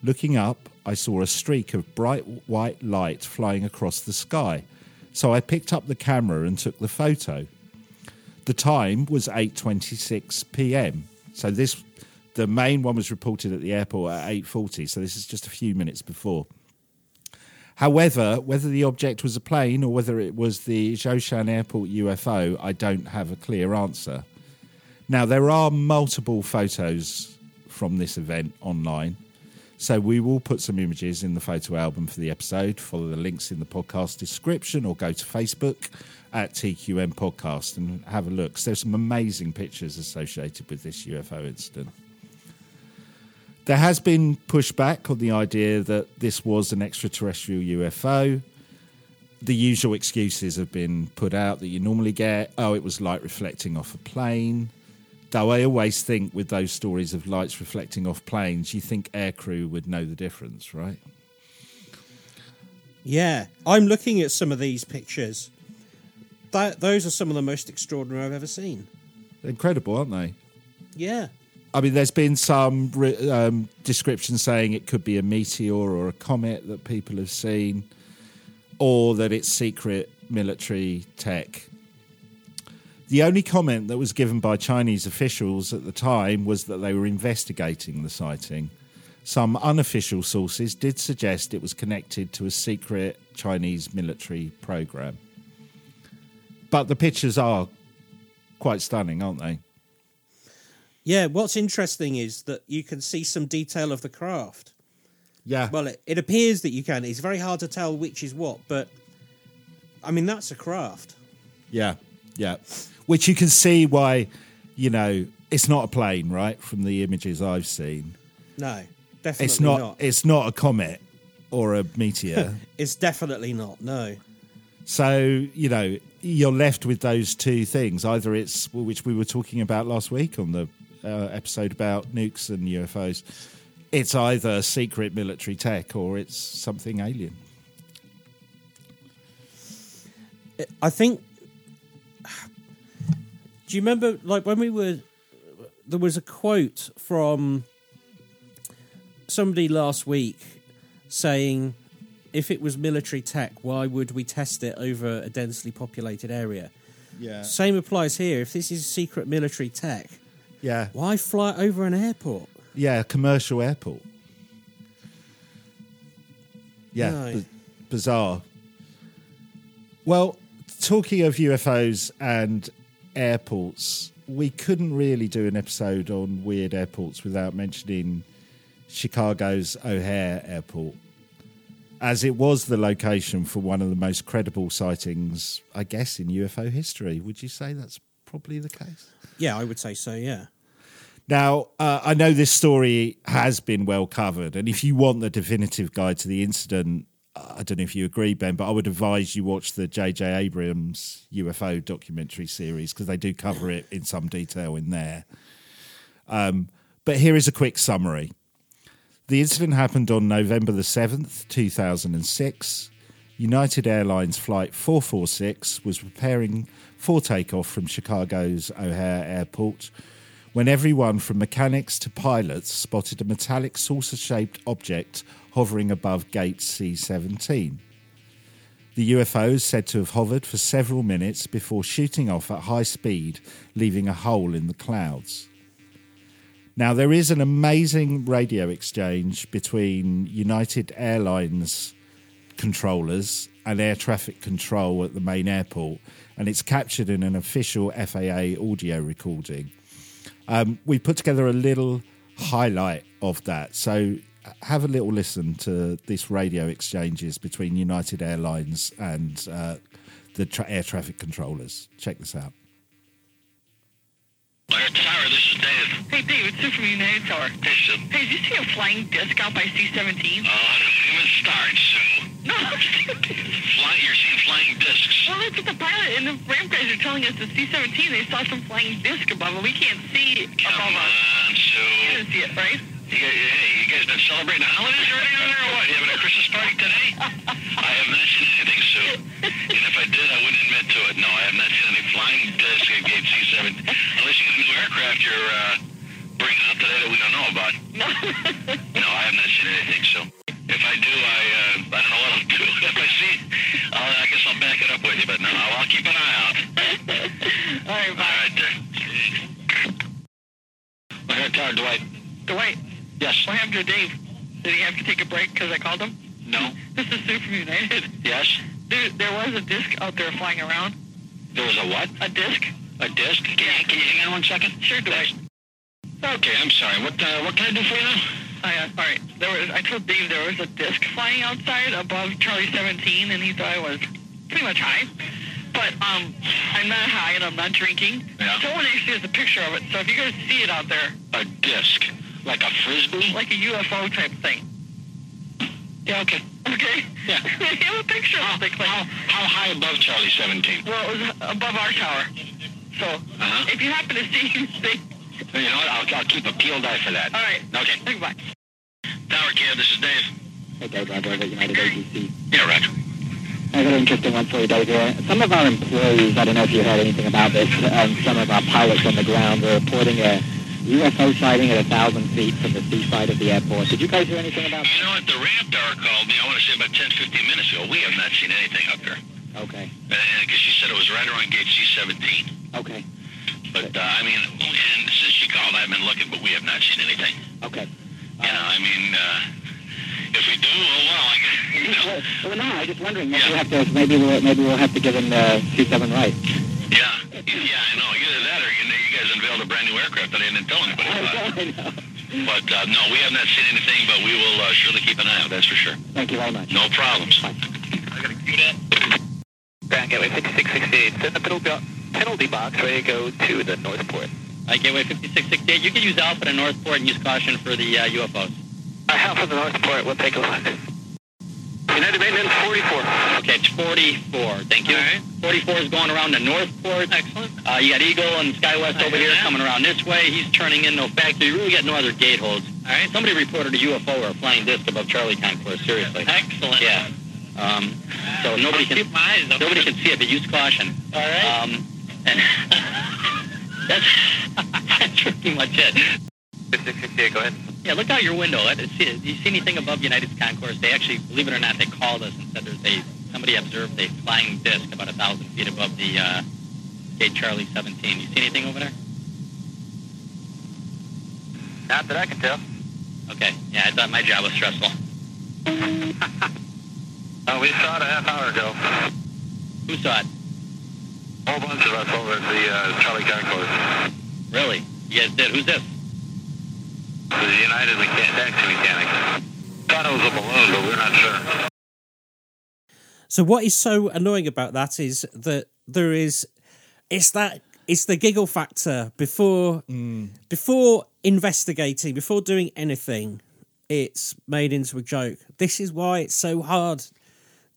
Looking up, I saw a streak of bright white light flying across the sky. So I picked up the camera and took the photo. The time was 8:26 p.m. So this the main one was reported at the airport at 8:40, so this is just a few minutes before. However, whether the object was a plane or whether it was the Zhoushan Airport UFO, I don't have a clear answer. Now, there are multiple photos from this event online. So we will put some images in the photo album for the episode. Follow the links in the podcast description or go to Facebook at TQM Podcast and have a look. So there's some amazing pictures associated with this UFO incident. There has been pushback on the idea that this was an extraterrestrial UFO. The usual excuses have been put out that you normally get oh, it was light reflecting off a plane. Though I always think with those stories of lights reflecting off planes, you think aircrew would know the difference, right? Yeah, I'm looking at some of these pictures. That, those are some of the most extraordinary I've ever seen. Incredible, aren't they? Yeah. I mean, there's been some um, description saying it could be a meteor or a comet that people have seen, or that it's secret military tech. The only comment that was given by Chinese officials at the time was that they were investigating the sighting. Some unofficial sources did suggest it was connected to a secret Chinese military program. But the pictures are quite stunning, aren't they? Yeah, what's interesting is that you can see some detail of the craft. Yeah. Well, it, it appears that you can. It's very hard to tell which is what, but I mean, that's a craft. Yeah, yeah. Which you can see why, you know, it's not a plane, right? From the images I've seen. No, definitely It's not, not. it's not a comet or a meteor. It's definitely not. No. so, you know, you're left with those two things. Either it's which we were talking about last week on the uh, episode about nukes and UFOs. It's either secret military tech or it's something alien. I think. Do you remember, like, when we were. There was a quote from somebody last week saying, if it was military tech, why would we test it over a densely populated area? Yeah. Same applies here. If this is secret military tech, Yeah. why fly over an airport? Yeah, a commercial airport. Yeah, No. b- bizarre. Well, talking of UFOs and airports, we couldn't really do an episode on weird airports without mentioning Chicago's O'Hare Airport, as it was the location for one of the most credible sightings, I guess, in UFO history. Would you say that's probably the case? Yeah, I would say so, yeah. Now, uh, I know this story has been well covered, and if you want the definitive guide to the incident, uh, I don't know if you agree, Ben, but I would advise you watch the J.J. Abrams UFO documentary series because they do cover it in some detail in there. Um, but here is a quick summary. The incident happened on November the 7th, 2006. United Airlines Flight 446 was preparing for takeoff from Chicago's O'Hare Airport when everyone from mechanics to pilots spotted a metallic saucer shaped object hovering above gate C17. The UFO is said to have hovered for several minutes before shooting off at high speed, leaving a hole in the clouds. Now, there is an amazing radio exchange between United Airlines controllers and air traffic control at the main airport, and it's captured in an official FAA audio recording. Um, we put together a little highlight of that. So have a little listen to this radio exchanges between United Airlines and uh, the tra- air traffic controllers. Check this out. Tower, this is Dave. Hey, Dave, it's Sue from United Tower. Hey, Sue. Hey, did you see a flying disc out by C-17? Oh, don't even start, Sue. No, Fly, you're seeing flying discs. well, that's what the pilot and the ramp guys are telling us. The C-17, they saw some flying disc above, and we can't see Come above us. on, You Sue. didn't see it, right? You guys, hey, you guys been celebrating the holidays already over there or what? You having a you're uh, bringing out today that we don't know about. No. No, I have not seen anything, so if I do, I uh, I don't know what I'll do. If I see, I'll, I guess I'll back it up with you, but no, I'll, I'll keep an eye out. All right, All bye. right, there. Air Tower, Dwight. Dwight, Yes. what happened to Dave? Did he have to take a break because I called him? No. This is Sue from United. Yes. Dude, there was a disc out there flying around. There was a what? A disc? Second? Sure, Dwight. Okay, I'm sorry. What uh, what can I do for you now? Oh, yeah. All right. There was. I told Dave there was a disc flying outside above Charlie 17, and he thought I was pretty much high. But um, I'm not high and I'm not drinking. Yeah. Someone actually has a picture of it. So if you guys see it out there, A disc, like a frisbee. like a UFO type thing. Yeah. Okay. Okay. Yeah. I have a picture How, of it. Like, how, how high above Charlie 17? well, it was above our tower. So Uh-huh. if you happen to see anything, You know what? I'll, I'll keep a peeled eye for that. all right. Okay. Goodbye. Tower Cab, this is Dave. Hey, Dave Roger over at United ATC. Yeah, Roger. I got an interesting one for you, Dave, here. Some of our employees, I don't know if you heard anything about this, um, some of our pilots on the ground were reporting a UFO sighting at a 1,000 feet from the seaside of the airport. Did you guys hear anything about that? You know what? The ramp tower called me, I want to say about 10, 15 minutes ago. We have not seen anything up there. Okay, Because she said it was right around gate C-17. okay, But, uh, I mean, and since she called, I've been looking, but we have not seen anything. okay. You know, I mean, uh, if we do, oh, well, I, you know, Well, well, no, I'm just wondering. Maybe Yeah. we'll have to. Maybe we'll maybe we'll have to give him the C7 right. yeah, yeah, I know. Either that or you, know, you guys unveiled a brand new aircraft that I didn't tell anybody about. I know. But, uh, no, we have not seen anything, but we will uh, surely keep an eye out, that's for sure. Thank you very much. No problems. I got to cue that. Ground Gateway 5668, send the penalty, penalty box ready to go to the North Port. Uh, Gateway 5668, you can use Alpha to Northport and use caution for the uh, UFOs. Uh, Alpha the North Port, we'll take a look. United Maintenance 44. Okay, it's 44. Thank you. All right. 44 is going around to Northport. Excellent. Uh, you got Eagle and SkyWest I over here that. coming around this way. He's turning in no factory. You really got no other gate holds. All right. Somebody reported a UFO or a flying disc above Charlie Concourse. Seriously. Excellent. Yeah. Um, so nobody can keep my eyes open. nobody can see it, but use caution. All right. Um, and that's that's pretty much it. 5668, go ahead. Yeah, look out your window. See- Do you see anything above United's concourse? They actually, believe it or not, they called us and said there's a somebody observed a flying disc about a thousand feet above the uh, gate Charlie 17. You see anything over there? Not that I can tell. Okay. Yeah, I thought my job was stressful. Uh, we saw it a half hour ago. Who saw it? A whole bunch of us over at the uh, Charlie Concourse. Really? You guys did. Who's this? The United mechan- taxi mechanic. Thought it was a balloon, but we're not sure. So what is so annoying about that is that there is it's that it's the giggle factor before before investigating, before doing anything, it's made into a joke. This is why it's so hard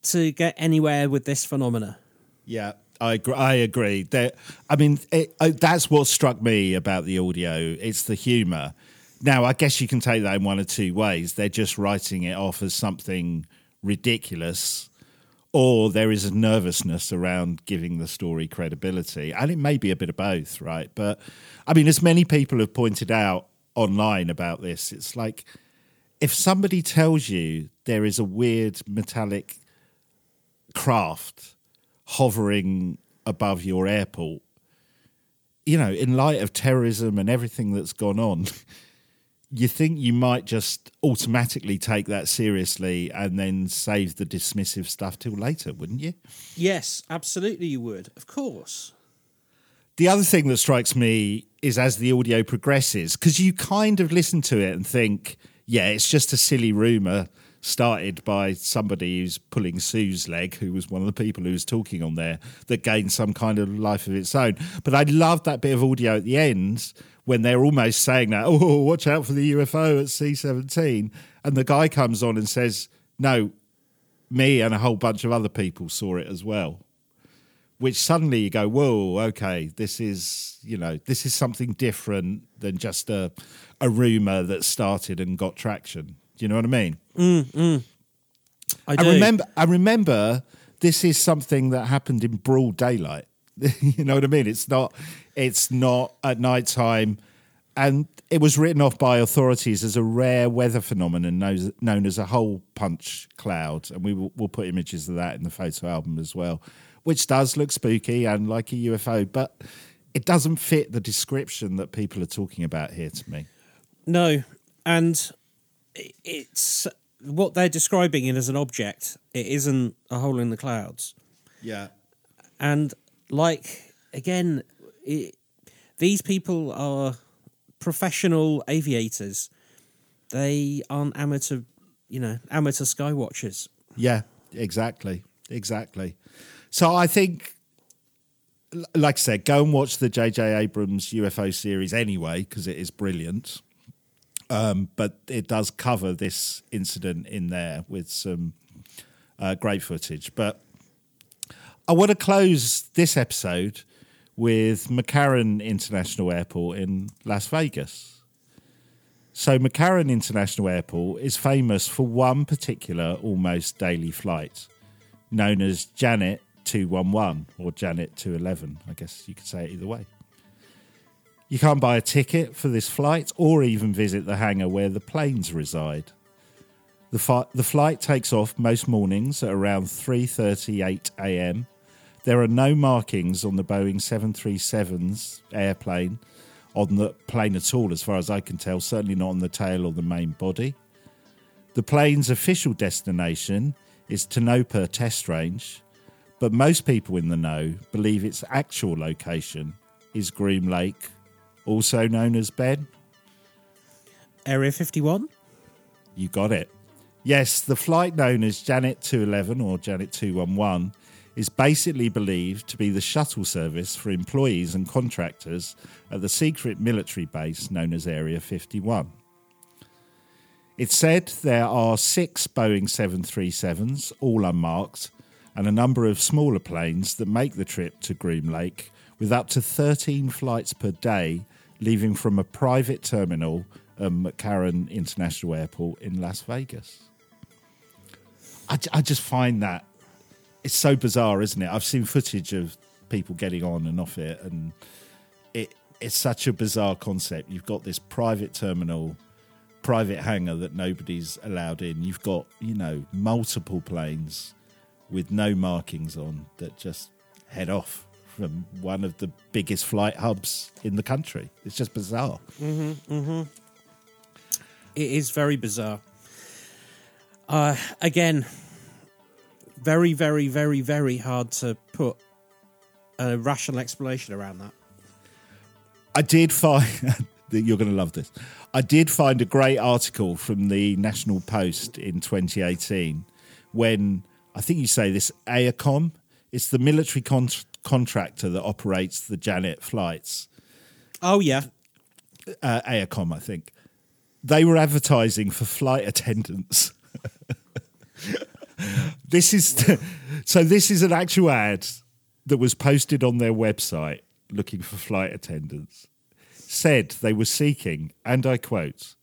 to get anywhere with this phenomena. Yeah, I agree. I agree. There, I mean, it, that's what struck me about the audio. It's the humour. Now, I guess you can take that in one or two ways. They're just writing it off as something ridiculous, or there is a nervousness around giving the story credibility, and it may be a bit of both, right? But I mean, as many people have pointed out online about this, it's like if somebody tells you there is a weird metallic craft hovering above your airport, you know, in light of terrorism and everything that's gone on, you think you might just automatically take that seriously and then save the dismissive stuff till later, wouldn't you? Yes, absolutely you would. Of course. The other thing that strikes me is as the audio progresses, because you kind of listen to it and think, yeah, it's just a silly rumor. Started by somebody who's pulling Sue's leg, who was one of the people who was talking on there, that gained some kind of life of its own. But I loved that bit of audio at the end when they're almost saying that, oh, watch out for the UFO at C17. And the guy comes on and says, no, me and a whole bunch of other people saw it as well. Which suddenly you go, whoa, okay, this is, you know, this is something different than just a, a rumor that started and got traction. Do you know what I mean? Mm, mm. I, I do. remember. I remember this is something that happened in broad daylight. you know what I mean? It's not. It's not at night time, and it was written off by authorities as a rare weather phenomenon known, as a hole punch cloud, and we will we'll put images of that in the photo album as well, which does look spooky and like a UFO, but it doesn't fit the description that people are talking about here to me. No, and i- it's what they're describing it as an object. It isn't a hole in the clouds. Yeah. And like again, it, these people are professional aviators. They aren't amateur, you know, amateur sky watchers. Yeah, exactly. Exactly. So I think, like I said, go and watch the J.J. Abrams UFO series anyway, because it is brilliant. Um, but it does cover this incident in there with some uh, great footage. But I want to close this episode with McCarran International Airport in Las Vegas. So, McCarran International Airport is famous for one particular almost daily flight known as Janet 211 or Janet 211. I guess you could say it either way. You can't buy a ticket for this flight or even visit the hangar where the planes reside. The, fi- the flight takes off most mornings at around 3:38 a.m. There are no markings on the Boeing 737's airplane on the plane at all, as far as I can tell. Certainly not on the tail or the main body. The plane's official destination is Tonopah Test Range, but most people in the know believe its actual location is Groom Lake, also known as Ben. Area 51? You got it. Yes, the flight known as Janet 211 or Janet 211 is basically believed to be the shuttle service for employees and contractors at the secret military base known as Area 51. It's said there are six Boeing 737s, all unmarked, and a number of smaller planes that make the trip to Groom Lake with up to 13 flights per day leaving from a private terminal at McCarran International Airport in Las Vegas. I just find that it's so bizarre, isn't it? I've seen footage of people getting on and off it, and it it's such a bizarre concept. You've got this private terminal, private hangar that nobody's allowed in. You've got you know multiple planes with no markings on that just head off from one of the biggest flight hubs in the country. It's just bizarre. It is very bizarre. Uh, again, very, very, very, very hard to put a rational explanation around that. I did find that you're going to love this. I did find a great article from the National Post in 2018 when I think you say this AECOM. It's the military con- contractor that operates the Janet flights. Oh, yeah. Uh, AECOM, I think. They were advertising for flight attendants. this is so. This is an actual ad that was posted on their website looking for flight attendants. Said they were seeking, and I quote,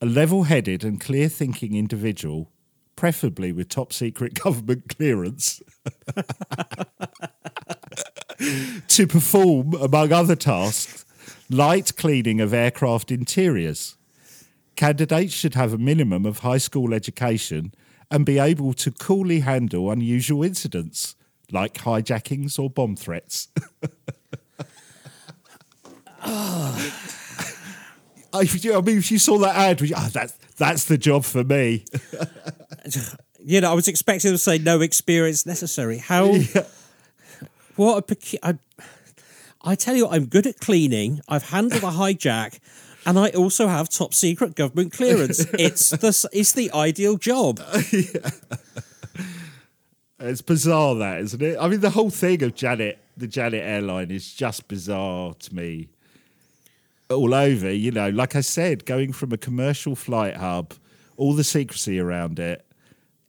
a level-headed and clear-thinking individual, preferably with top secret government clearance. to perform, among other tasks, light cleaning of aircraft interiors. Candidates should have a minimum of high school education and be able to coolly handle unusual incidents like hijackings or bomb threats. I, I mean, if you saw that ad, you- ah, that's that's the job for me. You know, I was expecting to say no experience necessary. How? What a pecu- I, I tell you, what, I'm good at cleaning. I've handled a hijack, and I also have top secret government clearance. it's the it's the ideal job. It's bizarre, that isn't it? I mean, the whole thing of Janet, the Janet airline, is just bizarre to me. All over, you know, like I said, going from a commercial flight hub, all the secrecy around it,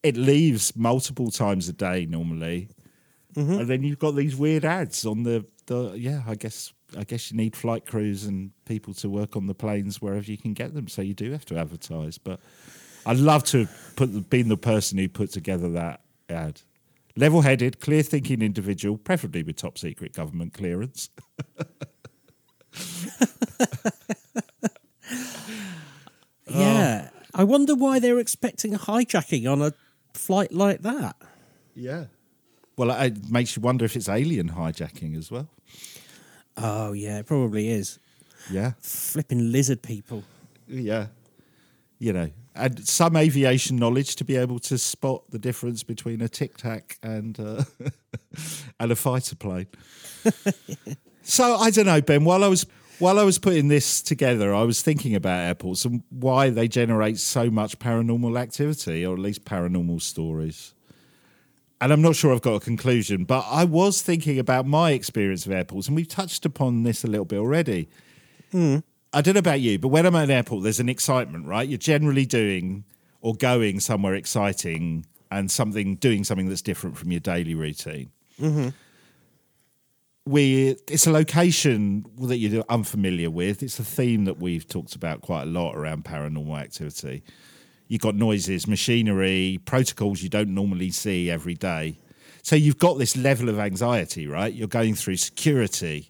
it leaves multiple times a day normally, Mm-hmm. and then you've got these weird ads on the the. Yeah, I guess I guess you need flight crews and people to work on the planes wherever you can get them. So you do have to advertise, but I'd love to put the, been the person who put together that ad. Level headed, clear thinking individual, preferably with top secret government clearance. Yeah, oh. I wonder why they're expecting a hijacking on a flight like that. Yeah. Well, it makes you wonder if it's alien hijacking as well. Oh yeah, it probably is. Yeah. Flipping lizard people. Yeah. You know, and some aviation knowledge to be able to spot the difference between a tic tac and uh, and a fighter plane. so I don't know, Ben. While I was while I was putting this together, I was thinking about airports and why they generate so much paranormal activity, or at least paranormal stories. And I'm not sure I've got a conclusion, but I was thinking about my experience of airports, and we've touched upon this a little bit already. Hmm. I don't know about you, but when I'm at an airport, there's an excitement, right? You're generally doing or going somewhere exciting and something doing something that's different from your daily routine. Mm-hmm. We it's a location that you're unfamiliar with. It's a theme that we've talked about quite a lot around paranormal activity. You've got noises, machinery, protocols you don't normally see every day. So you've got this level of anxiety, right? You're going through security.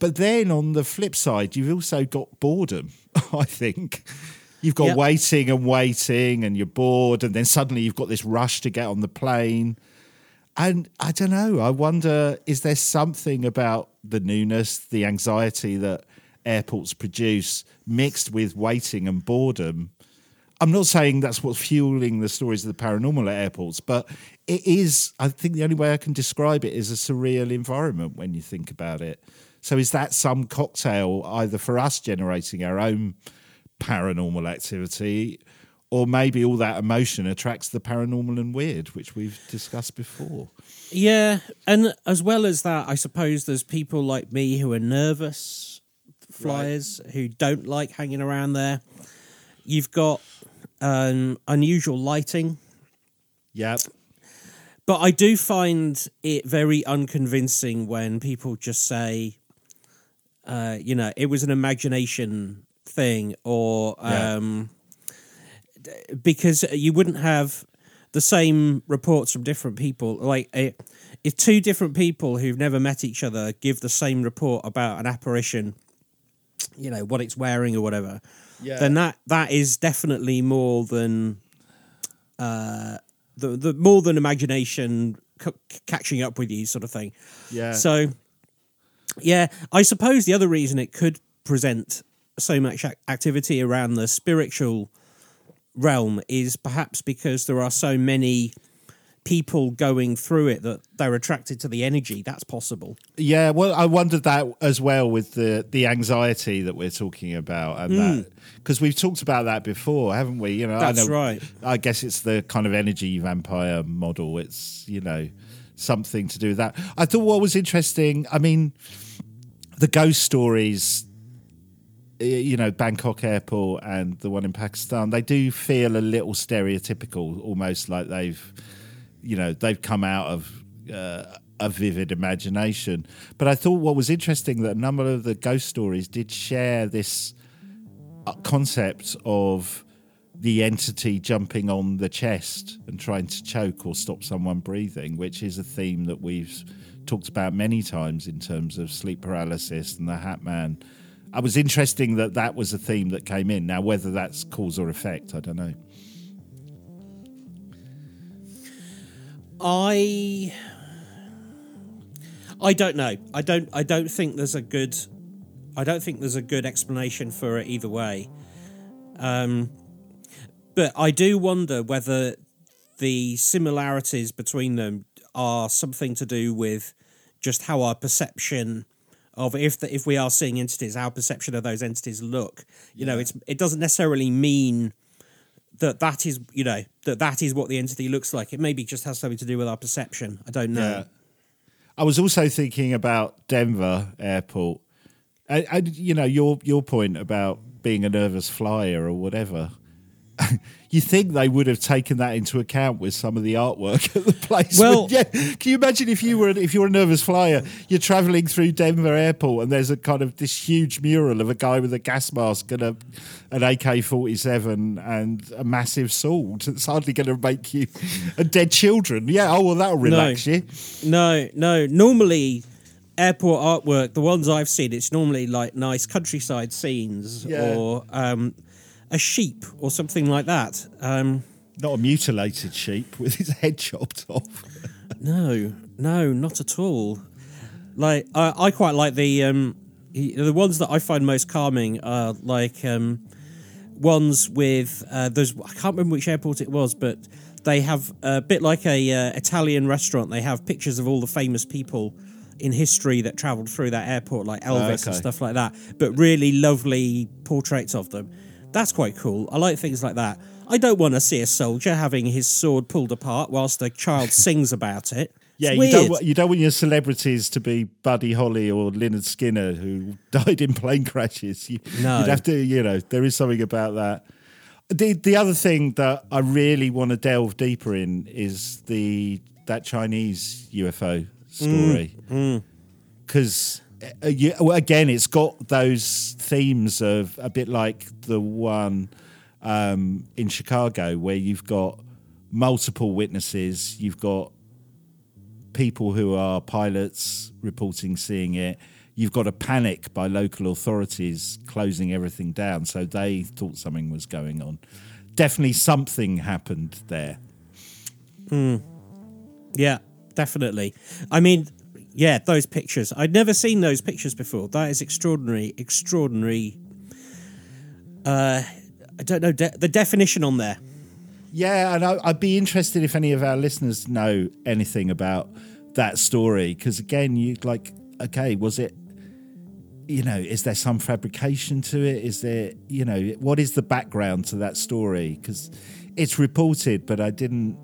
But then on the flip side, you've also got boredom, I think. You've got Yep. waiting and waiting, and you're bored, and then suddenly you've got this rush to get on the plane. And I don't know, I wonder is there something about the newness, the anxiety that airports produce mixed with waiting and boredom? I'm not saying that's what's fueling the stories of the paranormal at airports, but it is, I think the only way I can describe it is a surreal environment when you think about it. So is that some cocktail either for us generating our own paranormal activity or maybe all that emotion attracts the paranormal and weird, which we've discussed before? Yeah, and as well as that, I suppose there's people like me who are nervous flyers who don't like hanging around there. You've got um, unusual lighting, Yep. but I do find it very unconvincing when people just say, uh, you know, it was an imagination thing, or um, d- because you wouldn't have the same reports from different people. Like, eh, if two different people who've never met each other give the same report about an apparition, you know, what it's wearing or whatever, Yeah. then that that is definitely more than uh, the the more than imagination c- catching up with you, sort of thing. Yeah. So, yeah, I suppose the other reason it could present so much ac- activity around the spiritual realm is perhaps because there are so many people going through it that they're attracted to the energy. That's possible. Yeah, well, I wondered that as well with the the anxiety that we're talking about, and that mm. because we've talked about that before, haven't we? You know, That's I know, right. I guess it's the kind of energy vampire model. It's you know something to do with that. I thought what was interesting. I mean, the ghost stories. You know, Bangkok Airport and the one in Pakistan, they do feel a little stereotypical, almost like they've you know they've come out of uh, a vivid imagination. But I thought what was interesting that a number of the ghost stories did share this uh, concept of the entity jumping on the chest and trying to choke or stop someone breathing, which is a theme that we've talked about many times in terms of sleep paralysis and the Hat Man. I was interesting that that was a theme that came in. Now, whether that's cause or effect, I don't know. I I don't know. I don't I don't think there's a good I don't think there's a good explanation for it either way. Um but I do wonder whether the similarities between them are something to do with just how our perception of if the, if we are seeing entities, our perception of those entities look. You know, it's it doesn't necessarily mean that that is you know that that is what the entity looks like. It maybe just has something to do with our perception. I don't know. Yeah. I was also thinking about Denver Airport. And, and, you know, your your point about being a nervous flyer or whatever. you think they would have taken that into account with some of the artwork at the place? Well- yeah. Can you imagine if you were if you're a nervous flyer, you're traveling through Denver Airport and there's a kind of this huge mural of a guy with a gas mask and a an AK forty seven and a massive sword. It's hardly going to make you and dead children. Yeah. Oh well, that'll relax you. No, no. Normally, airport artwork, the ones I've seen, it's normally like nice countryside scenes Yeah. or um, a sheep or something like that. Um, Not a mutilated sheep with his head chopped off. no, no, not at all. Like I, I quite like the um, he- the ones that I find most calming are like um, ones with uh, those. I can't remember which airport it was, but they have a bit like a uh, Italian restaurant. They have pictures of all the famous people in history that travelled through that airport, like Elvis and okay. stuff like that. But really lovely portraits of them. That's quite cool. I like things like that. I don't want to see a soldier having his sword pulled apart whilst a child sings about it. Yeah, you don't, you don't want your celebrities to be Buddy Holly or Lynyrd Skynyrd who died in plane crashes. You, No. You'd have to, you know, there is something about that. The the other thing that I really want to delve deeper in is the that Chinese UFO story Mm, because uh, you, well, again, it's got those themes of a bit like the one um, in Chicago where you've got multiple witnesses, you've got people who are pilots reporting seeing it. You've got a panic by local authorities closing everything down, so they thought something was going on. Definitely something happened there. Yeah, definitely. I mean, yeah, those pictures. I'd never seen those pictures before. That is extraordinary, extraordinary. Uh, I don't know de- the definition on there. Yeah, and I, I'd be interested if any of our listeners know anything about that story. Because again, you like, okay, was it, you know, is there some fabrication to it? Is there, you know, what is the background to that story? Because it's reported, but I didn't.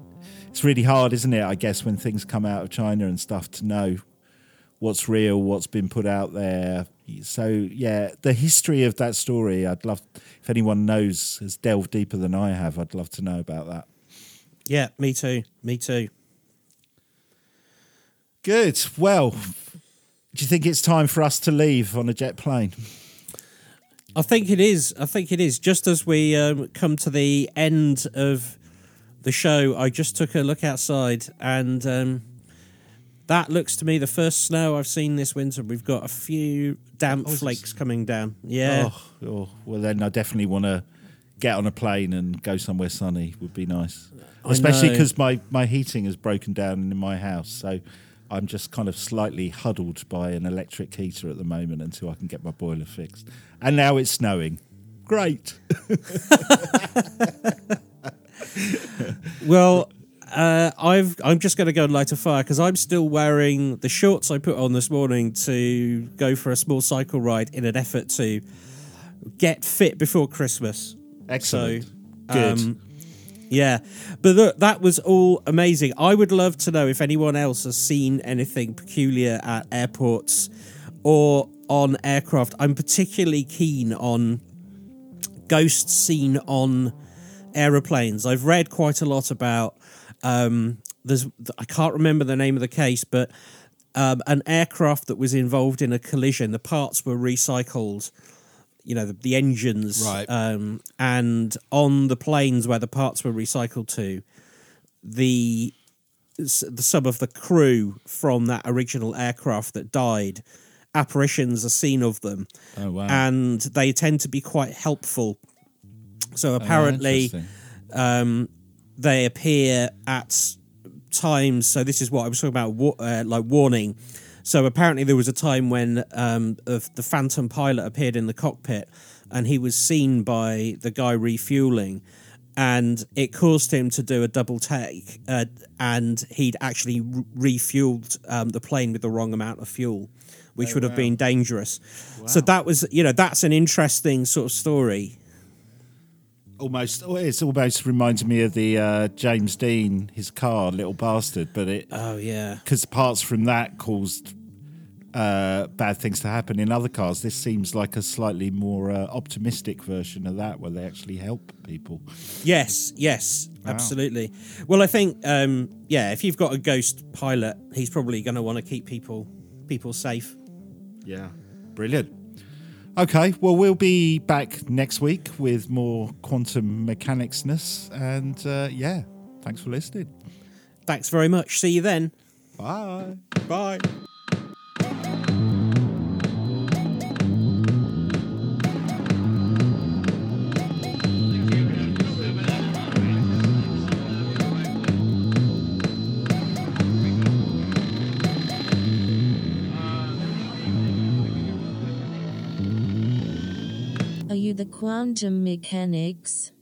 It's really hard, isn't it? I guess when things come out of China and stuff to know what's real, what's been put out there. So yeah, the history of that story, I'd love if anyone knows has delved deeper than I have. I'd love to know about that. Yeah, me too. Me too. Good. Well, do you think it's time for us to leave on a jet plane? I think it is. I think it is. Just as we um, come to the end of the show, I just took a look outside, and um, that looks to me the first snow I've seen this winter. We've got a few damp oh, it- flakes coming down. Yeah. Oh, oh, well, then I definitely want to get on a plane and go somewhere sunny. Would be nice, I especially because my my heating has broken down in my house. So I'm just kind of slightly huddled by an electric heater at the moment until I can get my boiler fixed. And now it's snowing. Great. Well, uh, I've I'm just going to go and light a fire because I'm still wearing the shorts I put on this morning to go for a small cycle ride in an effort to get fit before Christmas. Excellent. So, Good. um, yeah, but look, that was all amazing. I would love to know if anyone else has seen anything peculiar at airports or on aircraft. I'm particularly keen on ghosts seen on aeroplanes. I've read quite a lot about. Um, there's I can't remember the name of the case, but um, an aircraft that was involved in a collision. The parts were recycled. You know the, the engines, Right. Um, and on the planes where the parts were recycled to, the the some of the crew from that original aircraft that died, apparitions are seen of them, Oh wow. and they tend to be quite helpful. So apparently, interesting. um, they appear at times. So this is what I was talking about, uh, like warning. So apparently, there was a time when um, of the Phantom pilot appeared in the cockpit, and he was seen by the guy refueling, and it caused him to do a double take, uh, and he'd actually re- refueled um, the plane with the wrong amount of fuel, which would have been dangerous. So that was, you know, that's an interesting sort of story. Almost, oh, it's almost reminds me of the uh, James Dean, his car, Little Bastard, but it Oh yeah, because parts from that caused uh, bad things to happen in other cars. This seems like a slightly more uh, optimistic version of that, where they actually help people. yes, yes, absolutely. Well, I think, um, yeah, if you've got a ghost pilot, he's probably going to want to keep people people safe. Yeah, brilliant. Okay, well, we'll be back next week with more quantum mechanicsness, and uh, yeah, thanks for listening. Thanks very much. See you then. Bye. Bye. The quantum mechanics?